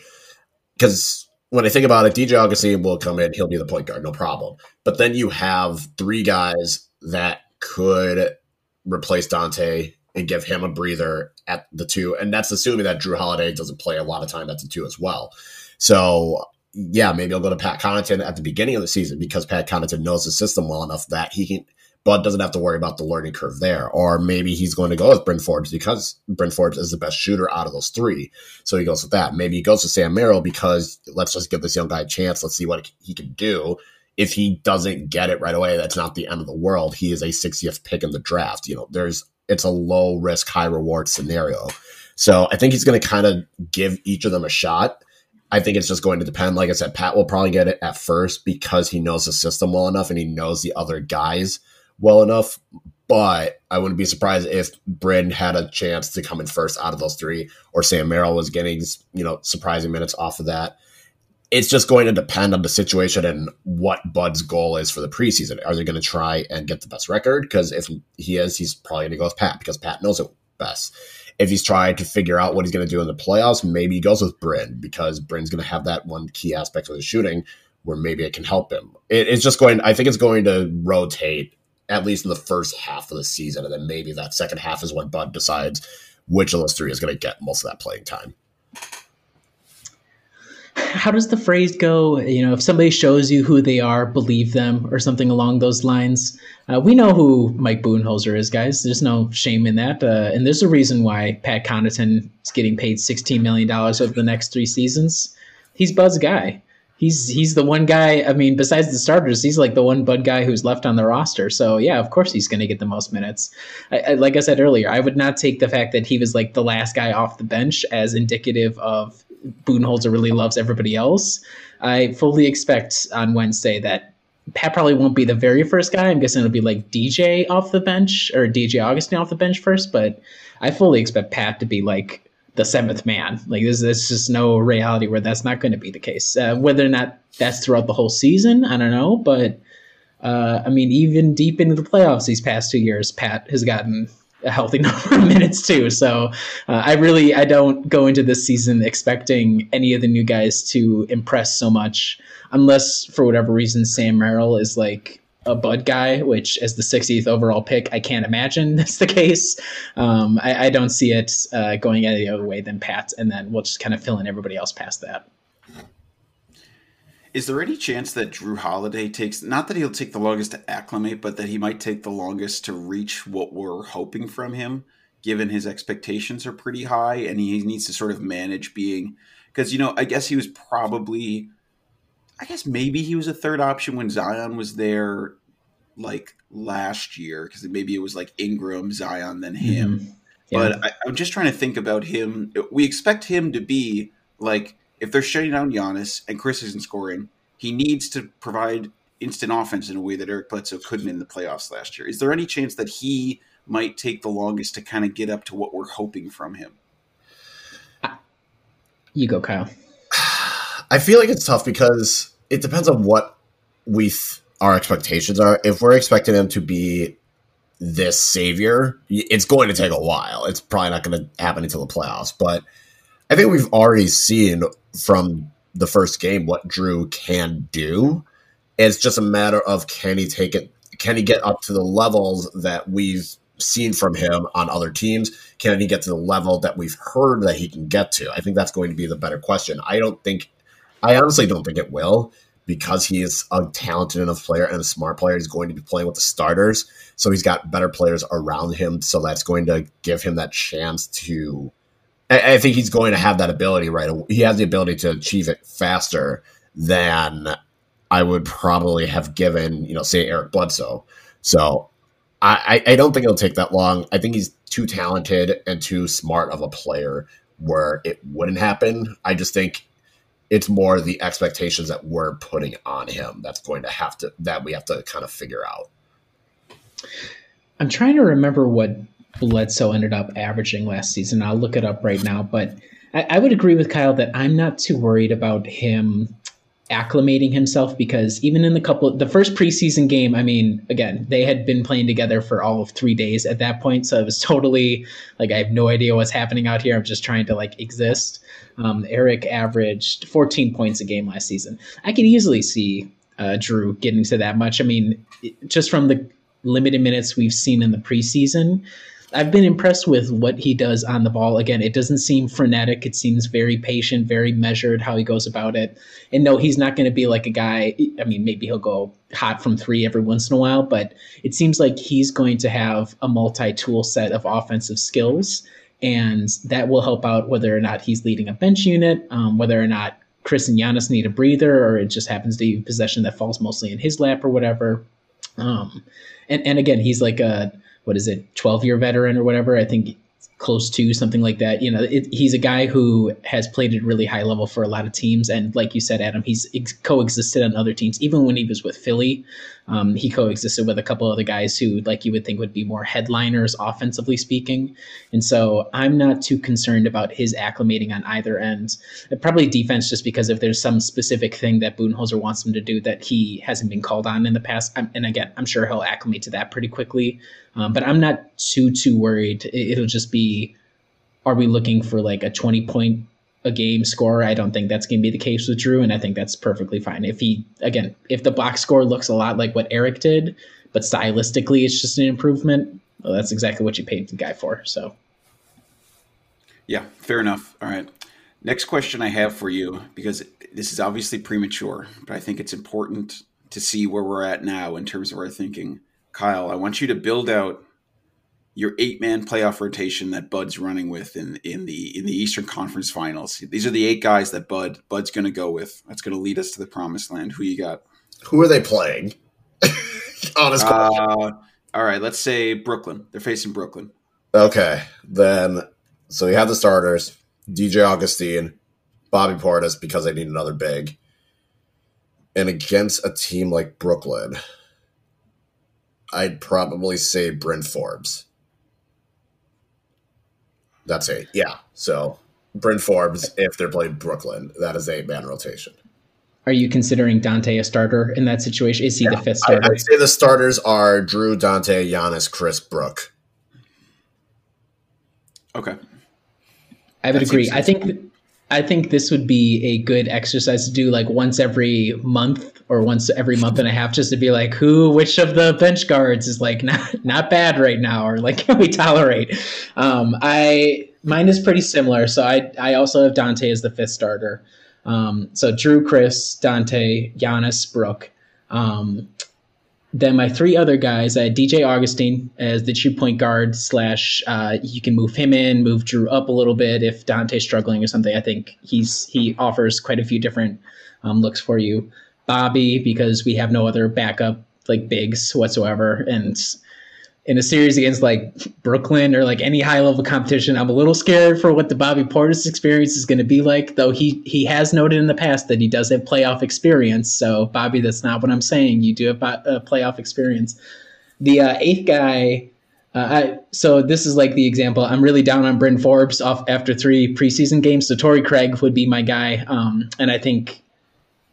Because when I think about it, DJ Augustin will come in, he'll be the point guard, no problem. But then you have three guys that could replace Donte and give him a breather at the two. And that's assuming that Jrue Holiday doesn't play a lot of time at the two as well. So yeah, maybe I'll go to Pat Connaughton at the beginning of the season because Pat Connaughton knows the system well enough that he can Bud doesn't have to worry about the learning curve there. Or maybe he's going to go with Bryn Forbes because Bryn Forbes is the best shooter out of those three. So he goes with that. Maybe he goes with Sam Merrill because let's just give this young guy a chance. Let's see what he can do. If he doesn't get it right away, that's not the end of the world. He is a 60th pick in the draft. You know, there's it's a low risk, high reward scenario. So I think he's going to kind of give each of them a shot. I think it's just going to depend. Like I said, Pat will probably get it at first because he knows the system well enough and he knows the other guys well enough. But I wouldn't be surprised if Bryn had a chance to come in first out of those three, or Sam Merrill was getting you know surprising minutes off of that. It's just going to depend on the situation and what Bud's goal is for the preseason. Are they going to try and get the best record? Because if he is, he's probably going to go with Pat because Pat knows it best. If he's trying to figure out what he's going to do in the playoffs, maybe he goes with Bryn because Bryn's going to have that one key aspect of the shooting where maybe it can help him. It, it's just going. I think it's going to rotate at least in the first half of the season. And then maybe that second half is when Bud decides which of those three is going to get most of that playing time. How does the phrase go? You know, if somebody shows you who they are, believe them, or something along those lines. Uh, we know who Mike Budenholzer is, guys. There's no shame in that, uh, and there's a reason why Pat Connaughton is getting paid 16 million dollars over the next three seasons. He's Bud's guy he's he's the one guy. I mean, besides the starters, he's like the one Bud guy who's left on the roster. So yeah, of course he's going to get the most minutes. I, I, like I said earlier, I would not take the fact that he was like the last guy off the bench as indicative of Budenholzer really loves everybody else. I fully expect on Wednesday that Pat probably won't be the very first guy. I'm guessing it'll be like DJ off the bench or DJ Augustin off the bench first, but I fully expect Pat to be like the seventh man. Like there's, there's just no reality where that's not going to be the case. Uh, whether or not that's throughout the whole season, I don't know. But uh, I mean, even deep into the playoffs these past two years, Pat has gotten a healthy number of minutes too. So uh, I really I don't go into this season expecting any of the new guys to impress so much, unless for whatever reason Sam Merrill is like a Bud guy, which as the 60th overall pick, I can't imagine that's the case. Um, I, I, don't see it uh, going any other way than Pat, and then we'll just kind of fill in everybody else past that. Is there any chance that Jrue Holiday takes not that he'll take the longest to acclimate, but that he might take the longest to reach what we're hoping from him, given his expectations are pretty high and he needs to sort of manage being because you know I guess he was probably I guess maybe he was a third option when Zion was there, like last year, because maybe it was like Ingram, Zion, then him. Mm-hmm. Yeah. But I, I'm just trying to think about him. We expect him to be like if they're shutting down Giannis and Khris isn't scoring, he needs to provide instant offense in a way that Eric Bledsoe couldn't in the playoffs last year. Is there any chance that he might take the longest to kind of get up to what we're hoping from him? You go, Kyle. I feel like it's tough because it depends on what we th- our expectations are. If we're expecting him to be this savior, it's going to take a while. It's probably not going to happen until the playoffs. But I think we've already seen from the first game what Jrue can do. It's just a matter of can he take it? Can he get up to the levels that we've seen from him on other teams? Can he get to the level that we've heard that he can get to? I think that's going to be the better question. I don't think I honestly don't think it will because he is a talented enough player and a smart player. He's going to be playing with the starters, so he's got better players around him. So that's going to give him that chance to. I, think he's going to have that ability right. He has the ability to achieve it faster than I would probably have given, you know, say Eric Bledsoe. So I, I don't think it'll take that long. I think he's too talented and too smart of a player where it wouldn't happen. I just think it's more the expectations that we're putting on him that's going to have to that we have to kind of figure out. I'm trying to remember what Bledsoe ended up averaging last season. I'll look it up right now, but I, I would agree with Kyle that I'm not too worried about him acclimating himself because even in the couple the first preseason game i mean again they had been playing together for all of three days at that point so it was totally like i have no idea what's happening out here. I'm just trying to like exist. Um, eric averaged 14 points a game last season. I could easily see uh, Jrue getting to that much. I mean just from the limited minutes we've seen in the preseason I've been impressed with what he does on the ball. Again, it doesn't seem frenetic. It seems very patient, very measured how he goes about it. And no, he's not going to be like a guy. I mean, maybe he'll go hot from three every once in a while, but it seems like he's going to have a multi tool set of offensive skills. And that will help out whether or not he's leading a bench unit, um, whether or not Khris and Giannis need a breather, or it just happens to be possession that falls mostly in his lap or whatever. Um, and, and again, he's like a what is it, 12 year veteran or whatever. I think close to something like that. You know, it, he's a guy who has played at really high level for a lot of teams, and like you said, Adam, he's ex- coexisted on other teams. Even when he was with Philly, um, he coexisted with a couple other guys who, like you would think, would be more headliners offensively speaking. And so I'm not too concerned about his acclimating on either end. Probably defense, just because if there's some specific thing that Budenholzer wants him to do that he hasn't been called on in the past, I'm, and again, I'm sure he'll acclimate to that pretty quickly. Um, but I'm not too too worried. It'll just be, are we looking for like a 20 point a game score? I don't think that's going to be the case with Jrue, and I think that's perfectly fine. If he again, if the box score looks a lot like what Eric did, but stylistically it's just an improvement, well, that's exactly what you paid the guy for. So, yeah, fair enough. All right. Next question I have for you, because this is obviously premature, but I think it's important to see where we're at now in terms of our thinking. Kyle, I want you to build out your eight man playoff rotation that Bud's running with in in the in the Eastern Conference Finals. These are the eight guys that Bud Bud's going to go with. That's going to lead us to the promised land. Who you got? Who are they playing? Honest. Uh, all right, let's say Brooklyn. They're facing Brooklyn. Okay, then so you have the starters: DJ Augustin, Bobby Portis, because they need another big, and against a team like Brooklyn. I'd probably say Bryn Forbes. That's eight. Yeah. So Bryn Forbes, if they're playing Brooklyn, that is eight man rotation. Are you considering Donte a starter in that situation? Is he yeah, the fifth starter? I, would say the starters are Jrue, Donte, Giannis, Khris, Brook. Okay. I would that agree. I think I think this would be a good exercise to do like once every month or once every month and a half just to be like who which of the bench guards is like not not bad right now or like can we tolerate? Um i mine is pretty similar. So i i also have Donte as the fifth starter. Um so Jrue Khris Donte Giannis brook um then my three other guys, had DJ Augustin as the two point guard slash. Uh, you can move him in, move Jrue up a little bit if Donte's struggling or something. I think he's he offers quite a few different um, looks for you. Bobby because we have no other backup like bigs whatsoever, and in a series against like Brooklyn or like any high level competition, I'm a little scared for what the Bobby Portis experience is going to be like. Though he he has noted in the past that he does have playoff experience. So Bobby, that's not what I'm saying. You do have a playoff experience. The uh, eighth guy. Uh, I, so this is like the example. I'm really down on Bryn Forbes off after three preseason games. So Torrey Craig would be my guy, um, and I think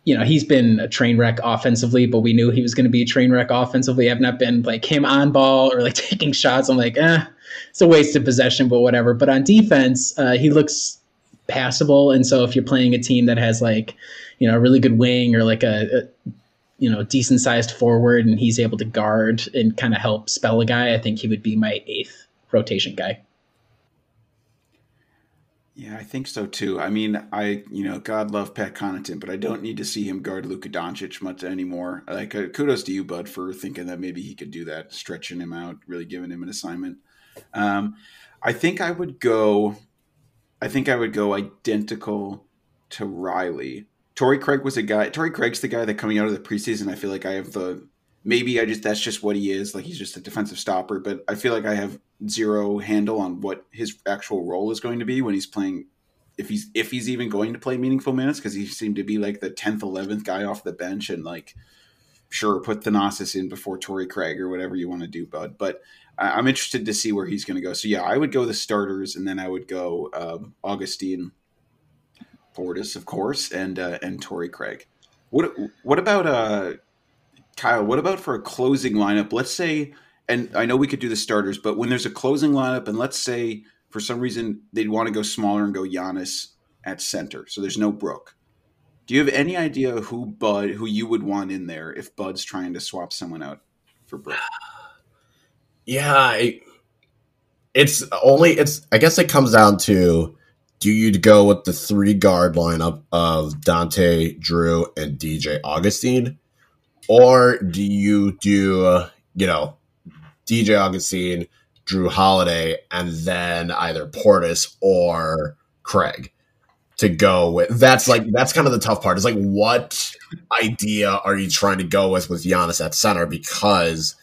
you know, he's been a train wreck offensively, but we knew he was going to be a train wreck offensively. I've not been like him on ball or like taking shots. I'm like, eh, it's a waste of possession, but whatever. But on defense, uh, he looks passable. And so if you're playing a team that has like, you know, a really good wing or like a, a you know, decent sized forward and he's able to guard and kind of help spell a guy, I think he would be my eighth rotation guy. Yeah, I think so too. I mean, I you know, God love Pat Connaughton, but I don't need to see him guard Luka Doncic much anymore. Like, uh, kudos to you, Bud, for thinking that maybe he could do that, stretching him out, really giving him an assignment. Um, I think I would go. I think I would go identical to Riley. Torrey Craig was a guy. Torrey Craig's the guy that coming out of the preseason. I feel like I have the maybe I just that's just what he is. Like he's just a defensive stopper. But I feel like I have zero handle on what his actual role is going to be when he's playing. If he's if he's even going to play meaningful minutes because he seemed to be like the tenth, eleventh guy off the bench and like sure put Thanasis in before Torrey Craig or whatever you want to do, bud. But I, am interested to see where he's going to go. So yeah, I would go the starters and then I would go um, Augustin, Portis, of course, and uh, and Torrey Craig. What what about uh Kyle, what about for a closing lineup? Let's say, and I know we could do the starters, but when there's a closing lineup, and let's say for some reason they'd want to go smaller and go Giannis at center, so there's no Brook. Do you have any idea who Bud, who you would want in there if Bud's trying to swap someone out for Brook? Yeah, I, it's only it's. I guess it comes down to do you go with the three guard lineup of Donte, Jrue, and DJ Augustin, or do you do, uh, you know, DJ Augustin, Jrue Holiday, and then either Portis or Craig to go with? That's like, that's kind of the tough part. Is like, what idea are you trying to go with with Giannis at center? Because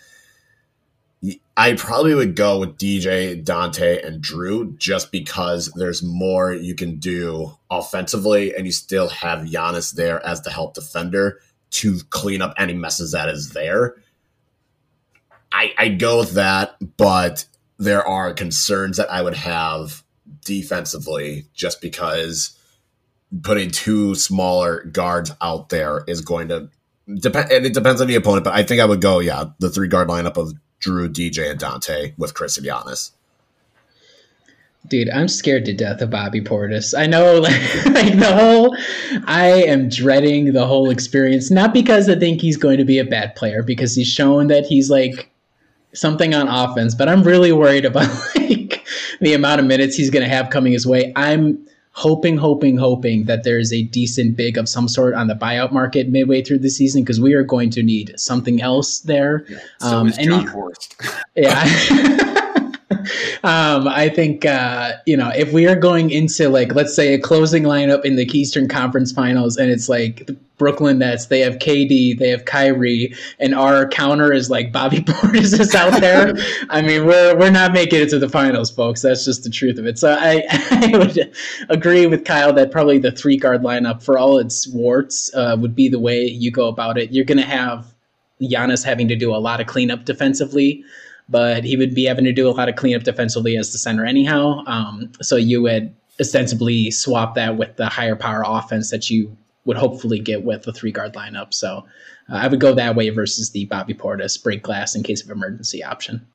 I probably would go with DJ, Donte, and Jrue just because there's more you can do offensively, and you still have Giannis there as the help defender to clean up any messes that is there. I, I go with that, but there are concerns that I would have defensively just because putting two smaller guards out there is going to depend and it depends on the opponent, but I think I would go, yeah, the three guard lineup of Jrue, DJ, and Donte with Khris and Giannis. Dude, I'm scared to death of Bobby Portis. I know, like, like, the whole, I am dreading the whole experience. Not because I think he's going to be a bad player, because he's shown that he's like something on offense. But I'm really worried about like the amount of minutes he's going to have coming his way. I'm hoping, hoping, hoping that there is a decent big of some sort on the buyout market midway through the season because we are going to need something else there. Yeah, so um, is Jon Horst. yeah. um, I think uh, you know if we are going into like let's say a closing lineup in the Eastern Conference Finals, and it's like the Brooklyn Nets, they have KD, they have Kyrie, and our counter is like Bobby Portis is out there. I mean, we're we're not making it to the finals, folks. That's just the truth of it. So I, I would agree with Kyle that probably the three guard lineup, for all its warts, uh, would be the way you go about it. You're going to have Giannis having to do a lot of cleanup defensively but he would be having to do a lot of cleanup defensively as the center anyhow. Um, so you would ostensibly swap that with the higher power offense that you would hopefully get with the three guard lineup. So uh, I would go that way versus the Bobby Portis break glass in case of emergency option.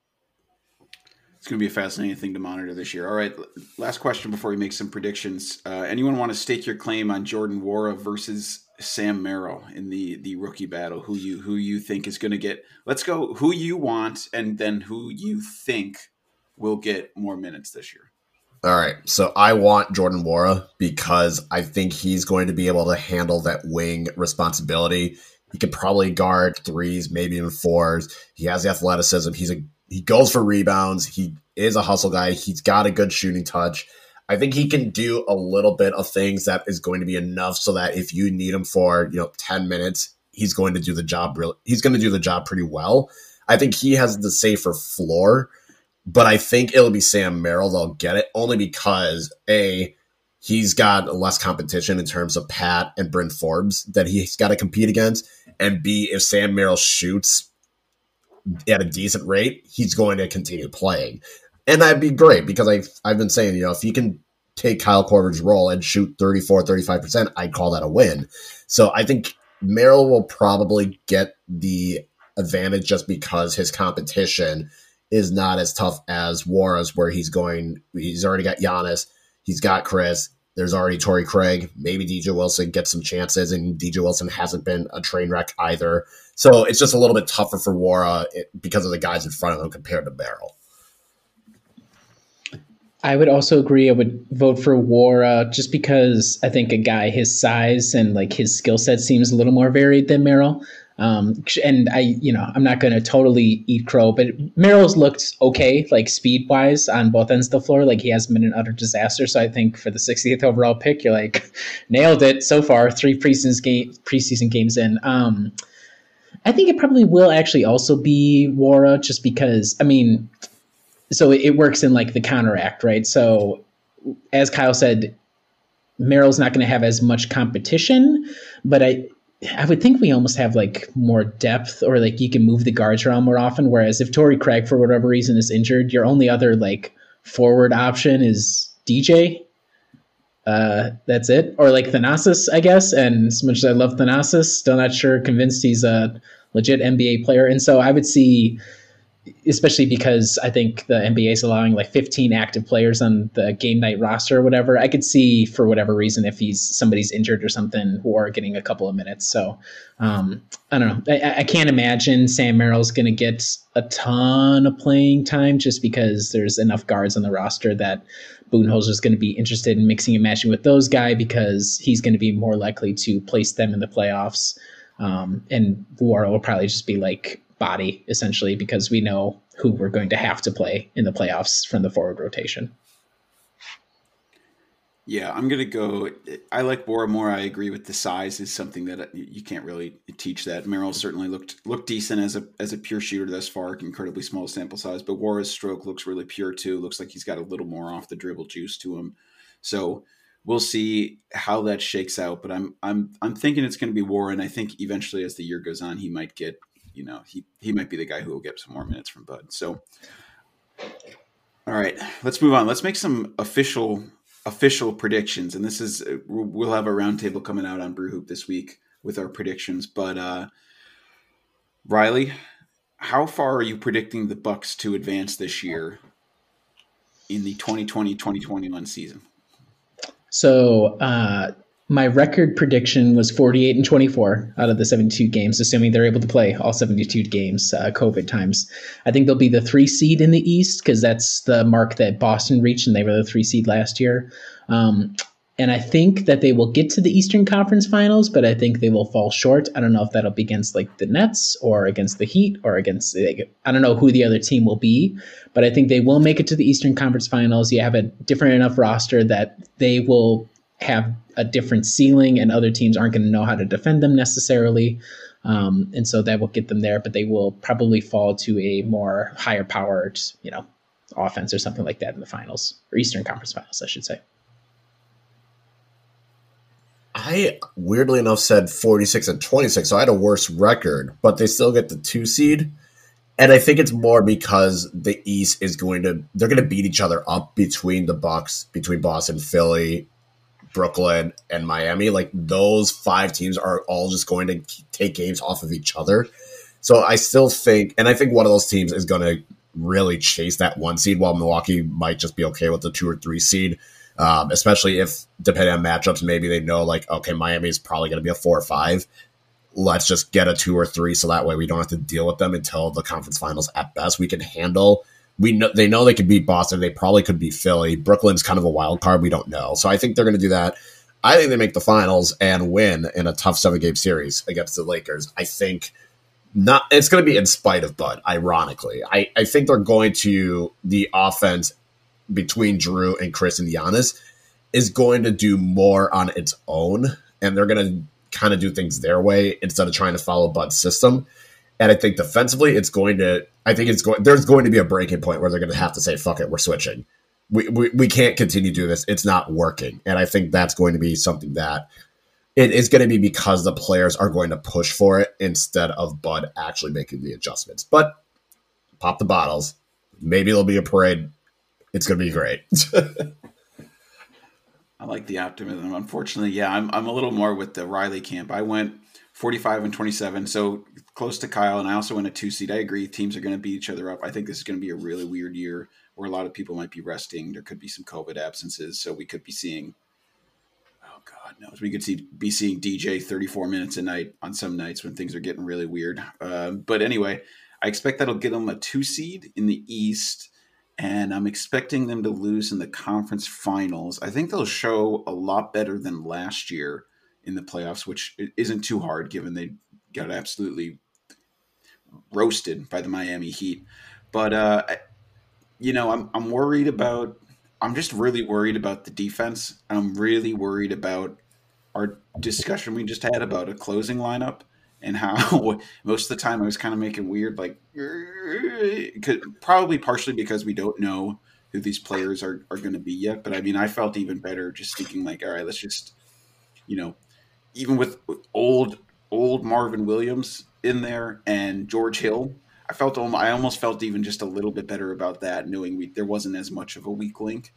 It's going to be a fascinating thing to monitor this year. All right, last question before we make some predictions. Uh, anyone want to stake your claim on Jordan Nwora versus Sam Merrill in the the rookie battle. Who you who you think is going to get? Let's go. Who you want, and then who you think will get more minutes this year. All right, so I want Jordan Nwora because I think he's going to be able to handle that wing responsibility. He could probably guard threes, maybe even fours. He has the athleticism. He's a he goes for rebounds. He is a hustle guy. He's got a good shooting touch. I think he can do a little bit of things that is going to be enough so that if you need him for, you know, 10 minutes, he's going to do the job really he's going to do the job pretty well. I think he has the safer floor, but I think it'll be Sam Merrill they'll get it only because a he's got less competition in terms of Pat and Bryn Forbes that he's got to compete against, and B if Sam Merrill shoots at a decent rate, he's going to continue playing and that'd be great because I've I've been saying, you know, if he can take Kyle Korver's role and shoot 34, 35%, I'd call that a win. So I think Merrill will probably get the advantage just because his competition is not as tough as Nwora's, where he's going, he's already got Giannis, he's got Khris, there's already Torrey Craig, maybe DJ Wilson gets some chances, and DJ Wilson hasn't been a train wreck either. So it's just a little bit tougher for Nwora eh, because of the guys in front of him compared to Merrill. I would also agree. I would vote for Nwora just because I think a guy his size and like his skill set seems a little more varied than Merrill. Um, and I, you know, I'm not going to totally eat crow, but Merrill's looked okay, like speed wise on both ends of the floor. Like he hasn't been an utter disaster. So I think for the 60th overall pick, you're like nailed it so far. Three preseason game preseason games in. Um, I think it probably will actually also be Nwora, just because I mean, so it, works in like the counteract, right? So as Kyle said, Merrill's not going to have as much competition, but I I would think we almost have like more depth or like you can move the guards around more often. Whereas if Torrey Craig for whatever reason is injured, your only other like forward option is DJ. Uh, that's it. Or like Thanasis, I guess. And as much as I love Thanasis, still not sure convinced he's a legit NBA player. And so I would see especially because I think the NBA is allowing like 15 active players on the game night roster or whatever. I could see for whatever reason if he's somebody's injured or something, who are getting a couple of minutes. So um, I don't know. I, I can't imagine Sam Merrill's going to get a ton of playing time just because there's enough guards on the roster that Budenholzer is going to be interested in mixing and matching with those guys because he's going to be more likely to place them in the playoffs. Um, and Nwora will probably just be like body essentially because we know who we're going to have to play in the playoffs from the forward rotation. Yeah, I'm gonna go. I like Nwora more. I agree with the size is something that you can't really teach. That Merrill certainly looked looked decent as a as a pure shooter thus far. Incredibly small sample size, but Nwora's stroke looks really pure too. Looks like he's got a little more off the dribble juice to him. So we'll see how that shakes out. But I'm I'm I'm thinking it's going to be Warren. I think eventually, as the year goes on, he might get you know, he he might be the guy who will get some more minutes from Bud. So, all right, let's move on. Let's make some official official predictions. And this is we'll have a roundtable coming out on Brew Hoop this week with our predictions. But uh, Riley, how far are you predicting the Bucks to advance this year in the 2020-2021 season? So uh, my record prediction was 48 and 24 out of the 72 games, assuming they're able to play all 72 games, uh, COVID times. I think they'll be the three seed in the East because that's the mark that Boston reached, and they were the three seed last year. Um, and I think that they will get to the Eastern Conference Finals, but I think they will fall short. I don't know if that'll be against like the Nets or against the Heat or against I don't know who the other team will be, but I think they will make it to the Eastern Conference Finals. You have a different enough roster that they will have a different ceiling, and other teams aren't going to know how to defend them necessarily. Um, and so that will get them there, but they will probably fall to a more higher powered, you know, offense or something like that in the finals or Eastern Conference Finals, I should say. I weirdly enough said 46 and 26, so I had a worse record, but they still get the two seed. And I think it's more because the East is going to they're going to beat each other up between the Bucks, between Boston, Philly, Brooklyn, and Miami, like those five teams are all just going to take games off of each other. So I still think, and I think one of those teams is going to really chase that one seed, while Milwaukee might just be okay with the two or three seed. Um, especially if, depending on matchups, maybe they know like, okay, Miami is probably going to be a four or five. Let's just get a two or three, so that way we don't have to deal with them until the conference finals. At best, we can handle we know they know they could beat Boston. They probably could beat Philly. Brooklyn's kind of a wild card. We don't know. So I think they're going to do that. I think they make the finals and win in a tough seven game series against the Lakers. I think not. It's going to be in spite of Bud. Ironically, I I think they're going to the offense between Jrue and Khris and Giannis is going to do more on its own, and they're going to kind of do things their way instead of trying to follow Bud's system. And I think defensively, it's going to. I think it's going. There's going to be a breaking point where they're going to have to say, "Fuck it, we're switching. We, we we can't continue doing this. It's not working." And I think that's going to be something that it is going to be because the players are going to push for it instead of Bud actually making the adjustments. But pop the bottles. Maybe there'll be a parade. It's going to be great. I like the optimism. Unfortunately, yeah, I'm I'm a little more with the Riley camp. I went 45 and 27. So close to Kyle. And I also went a two seed. I agree. Teams are going to beat each other up. I think this is going to be a really weird year where a lot of people might be resting. There could be some COVID absences. So we could be seeing, oh God knows, we could see be seeing DJ 34 minutes a night on some nights when things are getting really weird. Uh, but anyway, I expect that'll get them a two seed in the East. And I'm expecting them to lose in the conference finals. I think they'll show a lot better than last year in the playoffs, which isn't too hard given they got absolutely roasted by the Miami Heat. But uh, you know, I'm I'm worried about. I'm just really worried about the defense. I'm really worried about our discussion we just had about a closing lineup and how most of the time I was kind of making weird, like, probably partially because we don't know who these players are, are going to be yet. But I mean, I felt even better just thinking, like, all right, let's just, you know, even with old, old Marvin Williams in there and George Hill, I felt I almost felt even just a little bit better about that, knowing we, there wasn't as much of a weak link.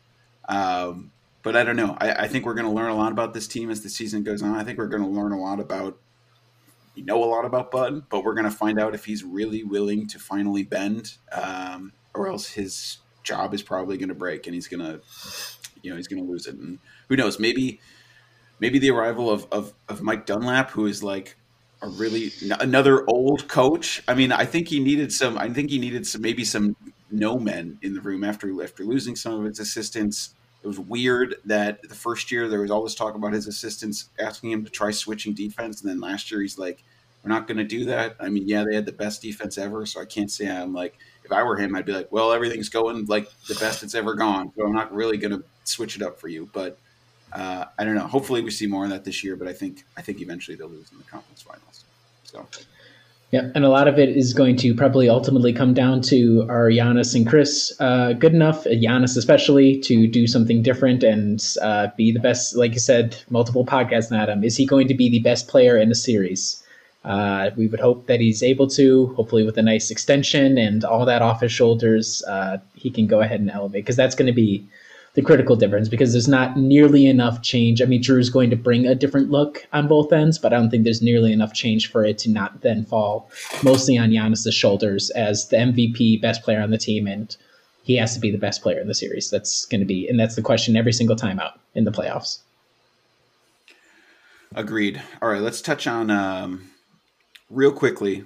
Um, but I don't know. I, I think we're going to learn a lot about this team as the season goes on. I think we're going to learn a lot about we know a lot about Bud, but we're going to find out if he's really willing to finally bend, um, or else his job is probably going to break and he's going to, you know, he's going to lose it. And who knows? Maybe, maybe the arrival of, of, of Mike Dunlap, who is like a really another old coach. I mean, I think he needed some. I think he needed some maybe some no men in the room after after losing some of his assistants. It was weird that the first year there was always talk about his assistants asking him to try switching defense, and then last year he's like, "We're not going to do that." I mean, yeah, they had the best defense ever, so I can't say I'm like. If I were him, I'd be like, "Well, everything's going like the best it's ever gone, so I'm not really going to switch it up for you." But uh, I don't know. Hopefully, we see more of that this year. But I think I think eventually they'll lose in the conference finals. So. Yeah, and a lot of it is going to probably ultimately come down to are Giannis and Khris uh, good enough, Giannis especially, to do something different and uh, be the best, like you said, multiple podcasts, Adam. Is he going to be the best player in the series? Uh, we would hope that he's able to, hopefully with a nice extension and all that off his shoulders, uh, he can go ahead and elevate because that's going to be the critical difference because there's not nearly enough change. I mean, Jrue's going to bring a different look on both ends, but I don't think there's nearly enough change for it to not then fall mostly on Giannis's shoulders as the MVP, best player on the team, and he has to be the best player in the series. That's going to be, and that's the question every single time out in the playoffs. Agreed. All right, let's touch on um, real quickly.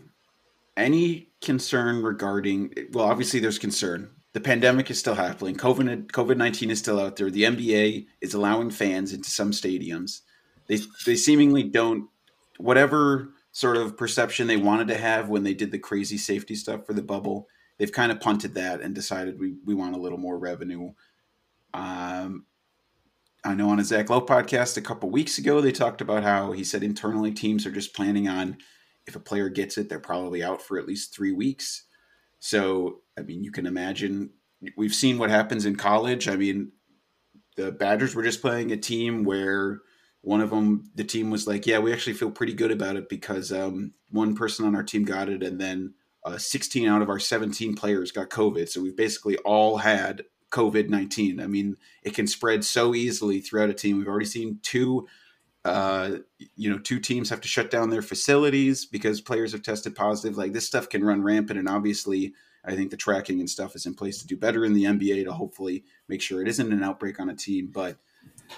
Any concern regarding? Well, obviously there's concern the pandemic is still happening. COVID COVID nineteen is still out there. The NBA is allowing fans into some stadiums. They they seemingly don't whatever sort of perception they wanted to have when they did the crazy safety stuff for the bubble. They've kind of punted that and decided we we want a little more revenue. Um, I know on a Zach Lowe podcast a couple weeks ago they talked about how he said internally teams are just planning on if a player gets it, they're probably out for at least three weeks. So, I mean, you can imagine we've seen what happens in college. I mean, the Badgers were just playing a team where one of them, the team was like, yeah, we actually feel pretty good about it because um, one person on our team got it, and then uh, 16 out of our 17 players got COVID. So we've basically all had COVID 19. I mean, it can spread so easily throughout a team. We've already seen two uh, you know, two teams have to shut down their facilities because players have tested positive. Like this stuff can run rampant, and obviously, I think the tracking and stuff is in place to do better in the NBA to hopefully make sure it isn't an outbreak on a team. But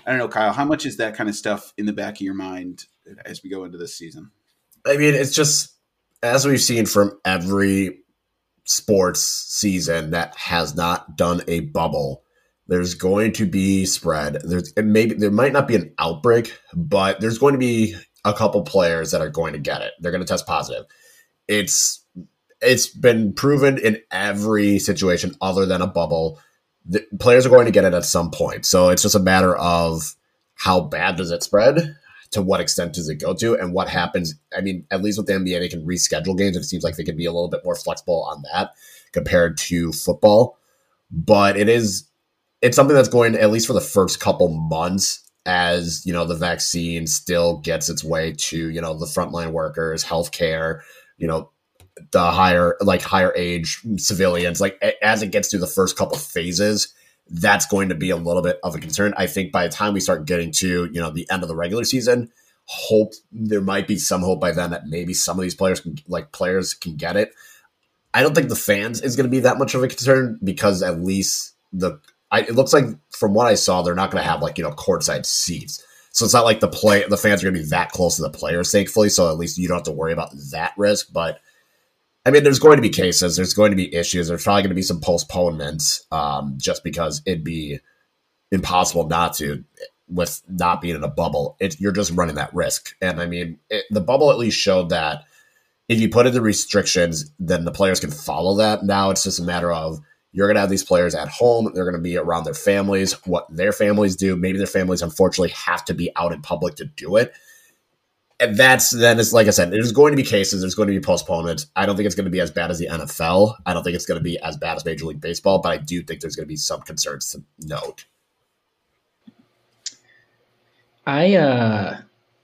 I don't know, Kyle, how much is that kind of stuff in the back of your mind as we go into this season? I mean, it's just as we've seen from every sports season that has not done a bubble there's going to be spread. There's maybe there might not be an outbreak, but there's going to be a couple players that are going to get it. They're going to test positive. It's it's been proven in every situation other than a bubble. The players are going to get it at some point. So it's just a matter of how bad does it spread? To what extent does it go to? And what happens? I mean, at least with the NBA, they can reschedule games. It seems like they can be a little bit more flexible on that compared to football. But it is it's something that's going at least for the first couple months as you know the vaccine still gets its way to you know the frontline workers healthcare you know the higher like higher age civilians like as it gets through the first couple phases that's going to be a little bit of a concern i think by the time we start getting to you know the end of the regular season hope there might be some hope by then that maybe some of these players can like players can get it i don't think the fans is going to be that much of a concern because at least the I, it looks like from what I saw, they're not going to have like you know courtside seats. So it's not like the play the fans are going to be that close to the players, thankfully. So at least you don't have to worry about that risk. But I mean, there's going to be cases. There's going to be issues. There's probably going to be some postponements, um, just because it'd be impossible not to with not being in a bubble. It, you're just running that risk. And I mean, it, the bubble at least showed that if you put in the restrictions, then the players can follow that. Now it's just a matter of you're going to have these players at home. They're going to be around their families, what their families do. Maybe their families, unfortunately, have to be out in public to do it. And that's then it's like I said, there's going to be cases, there's going to be postponements. I don't think it's going to be as bad as the NFL. I don't think it's going to be as bad as Major League Baseball, but I do think there's going to be some concerns to note. I uh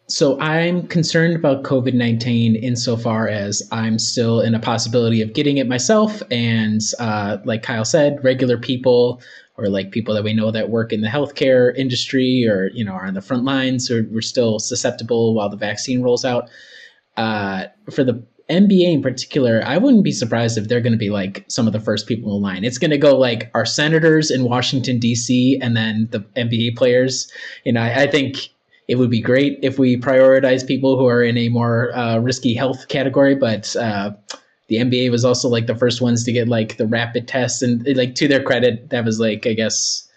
so I'm concerned about COVID nineteen insofar as I'm still in a possibility of getting it myself, and uh, like Kyle said, regular people or like people that we know that work in the healthcare industry or you know are on the front lines, or we're still susceptible while the vaccine rolls out. Uh, for the NBA in particular, I wouldn't be surprised if they're going to be like some of the first people in line. It's going to go like our senators in Washington D.C. and then the NBA players. You know, I, I think it would be great if we prioritize people who are in a more uh, risky health category, but uh, the NBA was also like the first ones to get like the rapid tests, and like to their credit, that was like I guess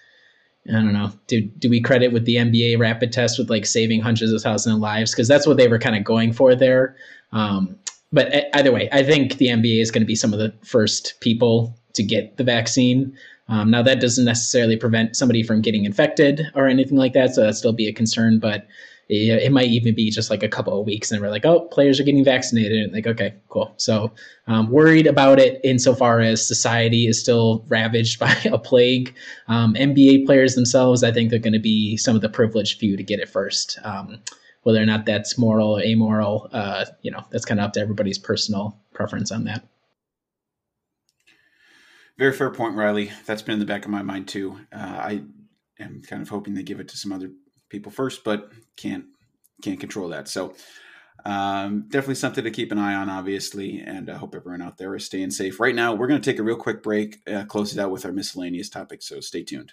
I don't know. Do do we credit with the NBA rapid test with like saving hundreds of thousands of lives because that's what they were kind of going for there. Um, but either way, I think the NBA is going to be some of the first people to get the vaccine. Um, now that doesn't necessarily prevent somebody from getting infected or anything like that, so that still be a concern. But it, it, might even be just like a couple of weeks, and we're like, oh, players are getting vaccinated. And like, okay, cool. So um, worried about it insofar as society is still ravaged by a plague. Um, NBA players themselves, I think they're going to be some of the privileged few to get it first. Um, whether or not that's moral or amoral, uh, you know, that's kind of up to everybody's personal preference on that. Very fair point, Riley. That's been in the back of my mind too. Uh, I am kind of hoping they give it to some other people first, but can't can't control that. So um, definitely something to keep an eye on, obviously, and I hope everyone out there is staying safe. Right now, we're going to take a real quick break, uh, close it out with our miscellaneous topics. So stay tuned.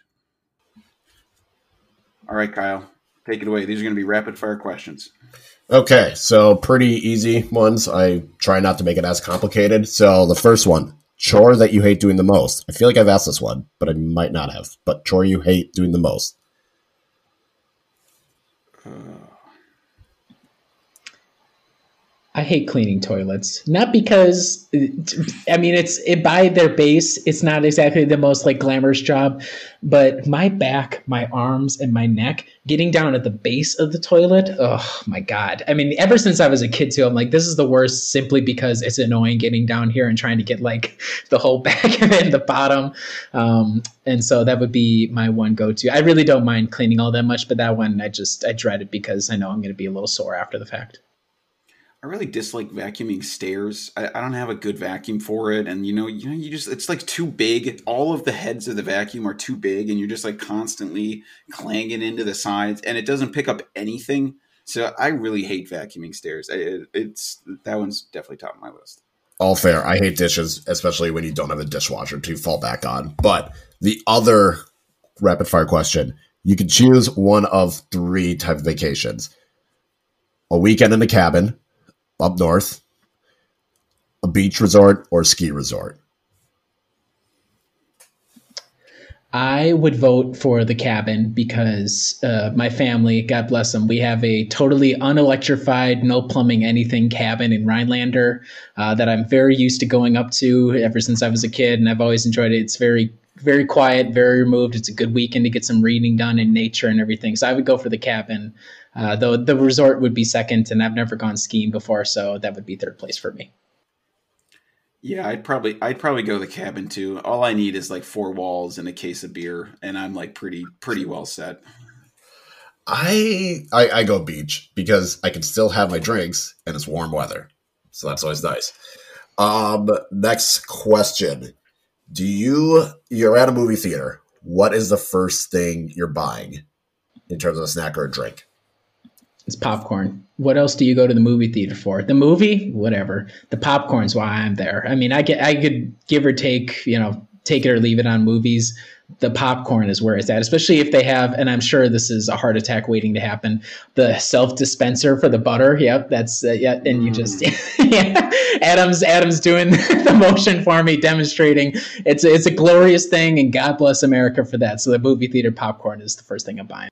All right, Kyle, take it away. These are going to be rapid fire questions. Okay, so pretty easy ones. I try not to make it as complicated. So the first one Chore that you hate doing the most. I feel like I've asked this one, but I might not have. But chore you hate doing the most. Uh, I hate cleaning toilets. Not because I mean it's it by their base, it's not exactly the most like glamorous job, but my back, my arms, and my neck getting down at the base of the toilet. Oh my god! I mean, ever since I was a kid too, I'm like, this is the worst. Simply because it's annoying getting down here and trying to get like the whole back and the bottom. Um, and so that would be my one go-to. I really don't mind cleaning all that much, but that one I just I dread it because I know I'm going to be a little sore after the fact. I really dislike vacuuming stairs. I, I, don't have a good vacuum for it, and you know, you know, you just it's like too big. All of the heads of the vacuum are too big, and you're just like constantly clanging into the sides, and it doesn't pick up anything. So I really hate vacuuming stairs. It, it's that one's definitely top of my list. All fair. I hate dishes, especially when you don't have a dishwasher to fall back on. But the other rapid fire question: you can choose one of three type of vacations: a weekend in a cabin up north, a beach resort, or ski resort? I would vote for the cabin because uh, my family, God bless them, we have a totally unelectrified, no plumbing, anything cabin in Rhinelander uh, that I'm very used to going up to ever since I was a kid, and I've always enjoyed it. It's very, very quiet, very removed. It's a good weekend to get some reading done in nature and everything. So I would go for the cabin. Uh, though the resort would be second, and I've never gone skiing before, so that would be third place for me. Yeah, I'd probably I'd probably go the cabin too. All I need is like four walls and a case of beer, and I'm like pretty pretty well set. I, I I go beach because I can still have my drinks and it's warm weather, so that's always nice. Um, next question: Do you you're at a movie theater? What is the first thing you're buying in terms of a snack or a drink? It's popcorn. What else do you go to the movie theater for? The movie, whatever. The popcorn's why I'm there. I mean, I get I could give or take, you know, take it or leave it on movies. The popcorn is where it's at, especially if they have, and I'm sure this is a heart attack waiting to happen. The self dispenser for the butter. Yep, that's uh, yeah. And you just mm. yeah, Adam's Adam's doing the motion for me, demonstrating it's it's a glorious thing, and God bless America for that. So the movie theater popcorn is the first thing I'm buying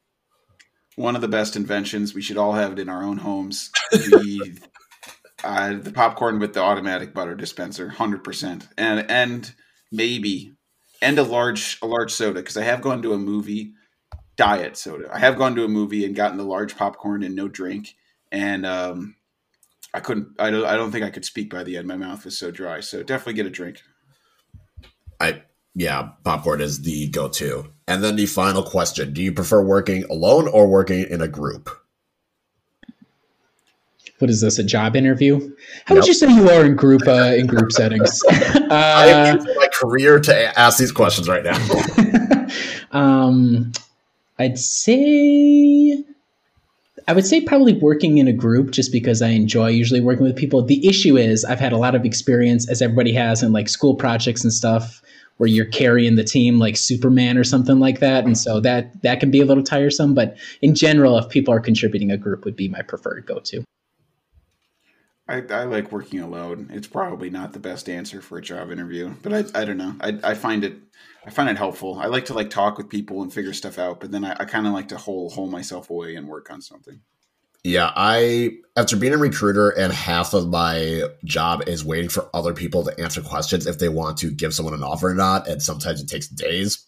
one of the best inventions. We should all have it in our own homes. The, uh, the popcorn with the automatic butter dispenser, hundred percent, and and maybe and a large a large soda because I have gone to a movie diet soda. I have gone to a movie and gotten the large popcorn and no drink, and um, I couldn't. I don't. I don't think I could speak by the end. My mouth was so dry. So definitely get a drink. I yeah, popcorn is the go-to. And then the final question: Do you prefer working alone or working in a group? What is this? A job interview? How would you say you are in group uh, in group settings? I uh, am using my career to ask these questions right now. um, I'd say I would say probably working in a group just because I enjoy usually working with people. The issue is I've had a lot of experience as everybody has in like school projects and stuff where you're carrying the team like Superman or something like that. And so that that can be a little tiresome. But in general, if people are contributing a group would be my preferred go to. I, I like working alone. It's probably not the best answer for a job interview, but I, I don't know. I, I find it I find it helpful. I like to like talk with people and figure stuff out, but then I, I kind of like to hole hole myself away and work on something. Yeah, I after being a recruiter and half of my job is waiting for other people to answer questions if they want to give someone an offer or not, and sometimes it takes days.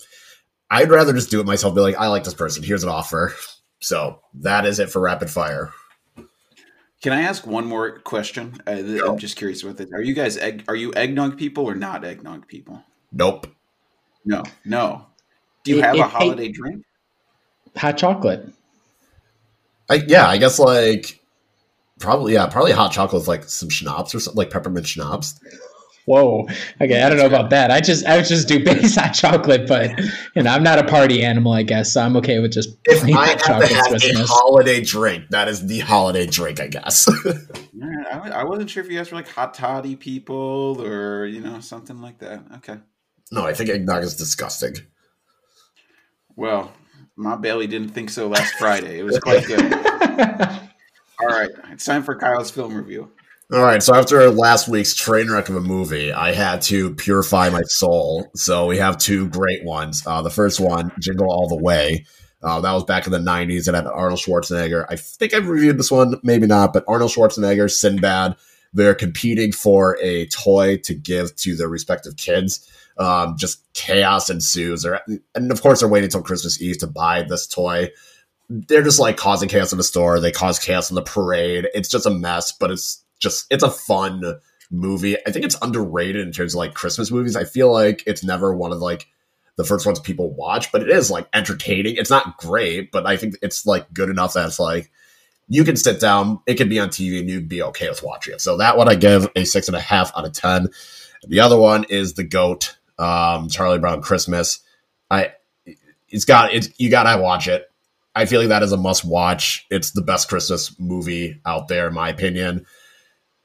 I'd rather just do it myself. Be like, I like this person. Here's an offer. So that is it for rapid fire. Can I ask one more question? Uh, th- I'm just curious about this. Are you guys egg, are you eggnog people or not eggnog people? Nope. No, no. Do you It- have it- a holiday drink? Hot chocolate. I, yeah, I guess like probably yeah, probably hot chocolate with like some schnapps or something like peppermint schnapps. Whoa. Okay, I don't know about that. I just I would just do base hot chocolate, but you know, I'm not a party animal, I guess, so I'm okay with just If plain I hot have to chocolate have a holiday drink, that is the holiday drink, I guess. All right, I, I wasn't sure if you guys were like hot toddy people or you know something like that. Okay. no, I think eggnog is disgusting. Well, my belly didn't think so last Friday. It was quite good. All right, it's time for Kyle's film review. All right, so after last week's train wreck of a movie, I had to purify my soul. So we have two great ones. Uh, the first one, Jingle All the Way. Uh, that was back in the 90s. It had Arnold Schwarzenegger. I think I've reviewed this one, maybe not, but Arnold Schwarzenegger, Sinbad, they're competing for a toy to give to their respective kids. Um, just chaos ensues. They're, and of course, they're waiting until Christmas Eve to buy this toy. They're just like causing chaos in the store. They cause chaos in the parade. It's just a mess, but it's just it's a fun movie. I think it's underrated in terms of like Christmas movies. I feel like it's never one of like the first ones people watch, but it is like entertaining. It's not great, but I think it's like good enough that it's like you can sit down, it can be on TV, and you'd be okay with watching it. So that one I give a six and a half out of ten. The other one is the Goat, um, Charlie Brown Christmas. I it's got it's you gotta watch it. I feel like that is a must watch. It's the best Christmas movie out there, in my opinion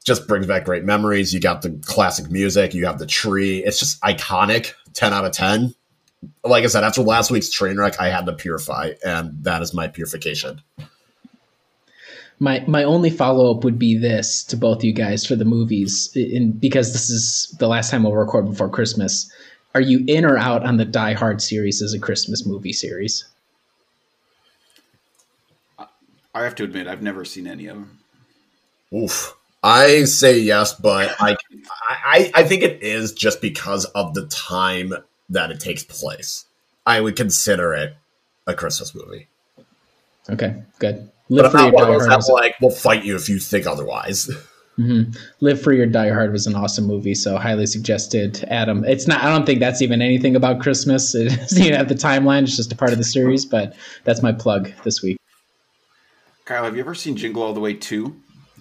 just brings back great memories. You got the classic music, you have the tree. It's just iconic. 10 out of 10. Like I said, after last week's train wreck, I had to purify, and that is my purification. My my only follow up would be this to both you guys for the movies, in, because this is the last time we'll record before Christmas. Are you in or out on the Die Hard series as a Christmas movie series? I have to admit, I've never seen any of them. Oof. I say yes, but I, I I think it is just because of the time that it takes place. I would consider it a Christmas movie. Okay, good. But Live I'm for not one of Die those Hard. Was, like, we'll fight you if you think otherwise. Mhm. Live Free or Die Hard was an awesome movie, so highly suggested. Adam, it's not. I don't think that's even anything about Christmas. It doesn't even have the timeline. It's just a part of the series. But that's my plug this week. Kyle, have you ever seen Jingle All the Way 2?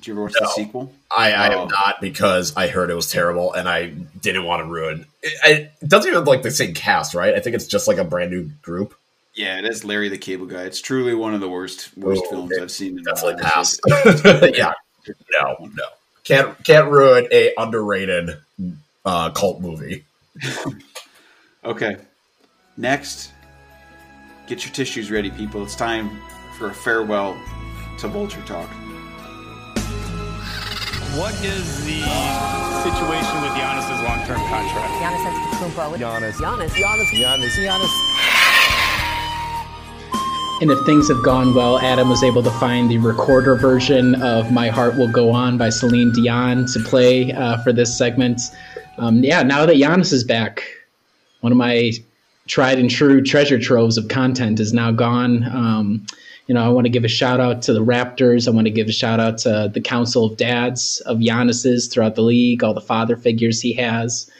Did you watch the No. sequel? I, I Oh. have not because I heard it was terrible and I didn't want to ruin. It, it doesn't even have like the same cast, right? I think it's just like a brand new group. Yeah, it is Larry the Cable Guy. It's truly one of the worst worst Oh, films. I've seen. In Definitely. It's- yeah, no, no, can't can't ruin a underrated uh, cult movie. Okay. Next, get your tissues ready, people. It's time for a farewell to Vulture Talk. What is the situation with Giannis's long-term contract? Giannis Antetokounmpo. Giannis. Giannis. Giannis. Giannis. Giannis. And if things have gone well, Adam was able to find the recorder version of "My Heart Will Go On" by Celine Dion to play uh, for this segment. Um, yeah, now that Giannis is back, one of my tried and true treasure troves of content is now gone. Um, you know, I want to give a shout out to the Raptors. I want to give a shout out to the Council of Dads of Giannis's throughout the league, all the father figures he has.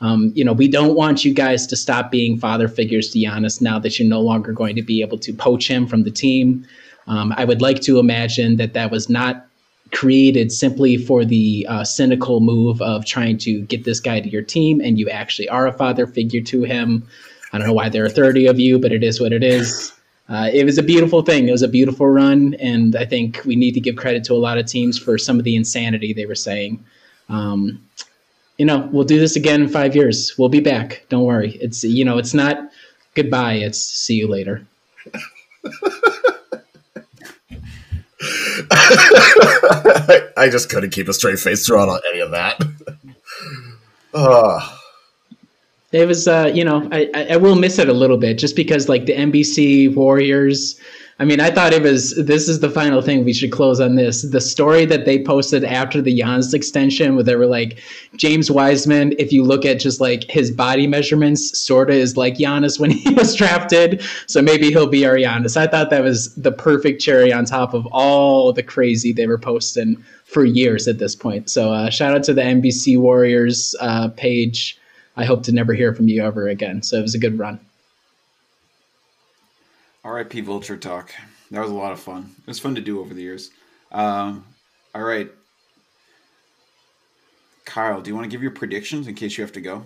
Um, you know, we don't want you guys to stop being father figures to Giannis now that you're no longer going to be able to poach him from the team. Um, I would like to imagine that that was not created simply for the uh, cynical move of trying to get this guy to your team, and you actually are a father figure to him. I don't know why there are 30 of you, but it is what it is. Uh, it was a beautiful thing. It was a beautiful run, and I think we need to give credit to a lot of teams for some of the insanity they were saying. Um, you know, we'll do this again in five years. We'll be back. Don't worry. It's you know, it's not goodbye. It's see you later. I just couldn't keep a straight face throughout any of that. uh. It was, uh, you know, I, I will miss it a little bit just because, like, the NBC Warriors. I mean, I thought it was. This is the final thing we should close on this. The story that they posted after the Giannis extension, where they were like, James Wiseman, if you look at just like his body measurements, sort of is like Giannis when he was drafted. So maybe he'll be our Giannis. I thought that was the perfect cherry on top of all the crazy they were posting for years at this point. So uh, shout out to the NBC Warriors uh, page. I hope to never hear from you ever again. So it was a good run. R.I.P. Vulture Talk. That was a lot of fun. It was fun to do over the years. Um, all right. Kyle, do you want to give your predictions in case you have to go?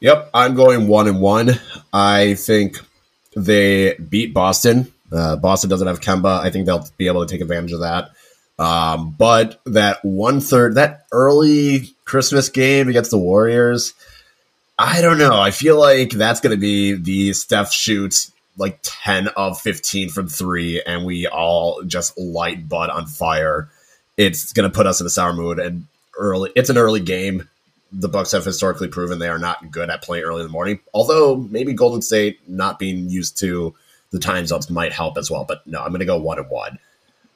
Yep, I'm going one and one. I think they beat Boston. Uh, Boston doesn't have Kemba. I think they'll be able to take advantage of that. Um, but that one third, that early Christmas game against the Warriors, I don't know. I feel like that's going to be the Steph shoots like 10 of 15 from three, and we all just light Bud on fire. It's going to put us in a sour mood. And early, it's an early game. The Bucks have historically proven they are not good at playing early in the morning. Although maybe Golden State not being used to the time zones might help as well. But no, I'm going to go one and one,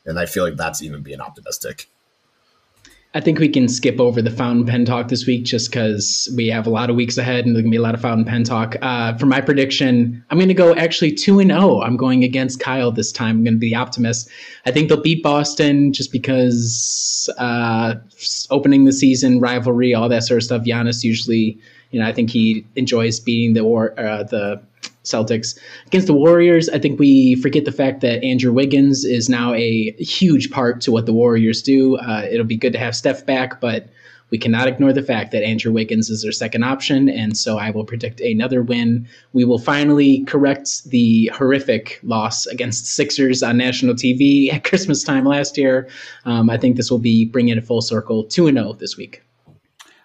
and I feel like that's even being optimistic. I think we can skip over the fountain pen talk this week just because we have a lot of weeks ahead and there's gonna be a lot of fountain pen talk. Uh, for my prediction, I'm gonna go actually two and zero. I'm going against Kyle this time. I'm gonna be the optimist. I think they'll beat Boston just because uh, opening the season rivalry, all that sort of stuff. Giannis usually, you know, I think he enjoys beating the war, uh, the Celtics. Against the Warriors, I think we forget the fact that Andrew Wiggins is now a huge part to what the Warriors do. Uh, it'll be good to have Steph back, but we cannot ignore the fact that Andrew Wiggins is their second option, and so I will predict another win. We will finally correct the horrific loss against Sixers on national TV at Christmas time last year. Um, I think this will be bringing it full circle, 2 0 this week.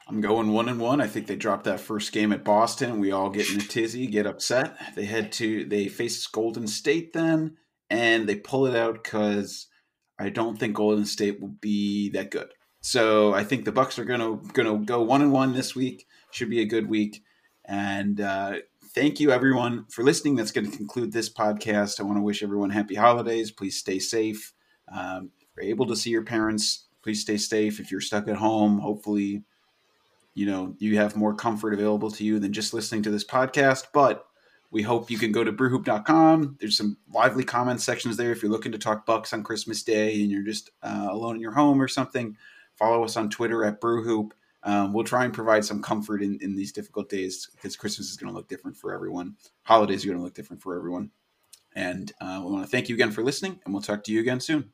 I'm going one and one. I think they dropped that first game at Boston. We all get in a tizzy, get upset. They head to they face Golden State then, and they pull it out because I don't think Golden State will be that good. So I think the Bucks are gonna gonna go one and one this week. Should be a good week. And uh, thank you everyone for listening. That's going to conclude this podcast. I want to wish everyone happy holidays. Please stay safe. Um, if you're able to see your parents, please stay safe. If you're stuck at home, hopefully you know you have more comfort available to you than just listening to this podcast but we hope you can go to brewhoop.com there's some lively comment sections there. If you're looking to talk bucks on christmas day and you're just uh, alone in your home or something follow us on twitter at brewhoop. Um, we'll try and provide some comfort in, in these difficult days because christmas is going to look different for everyone. Holidays are going to look different for everyone. And uh, we want to thank you again for listening and we'll talk to you again soon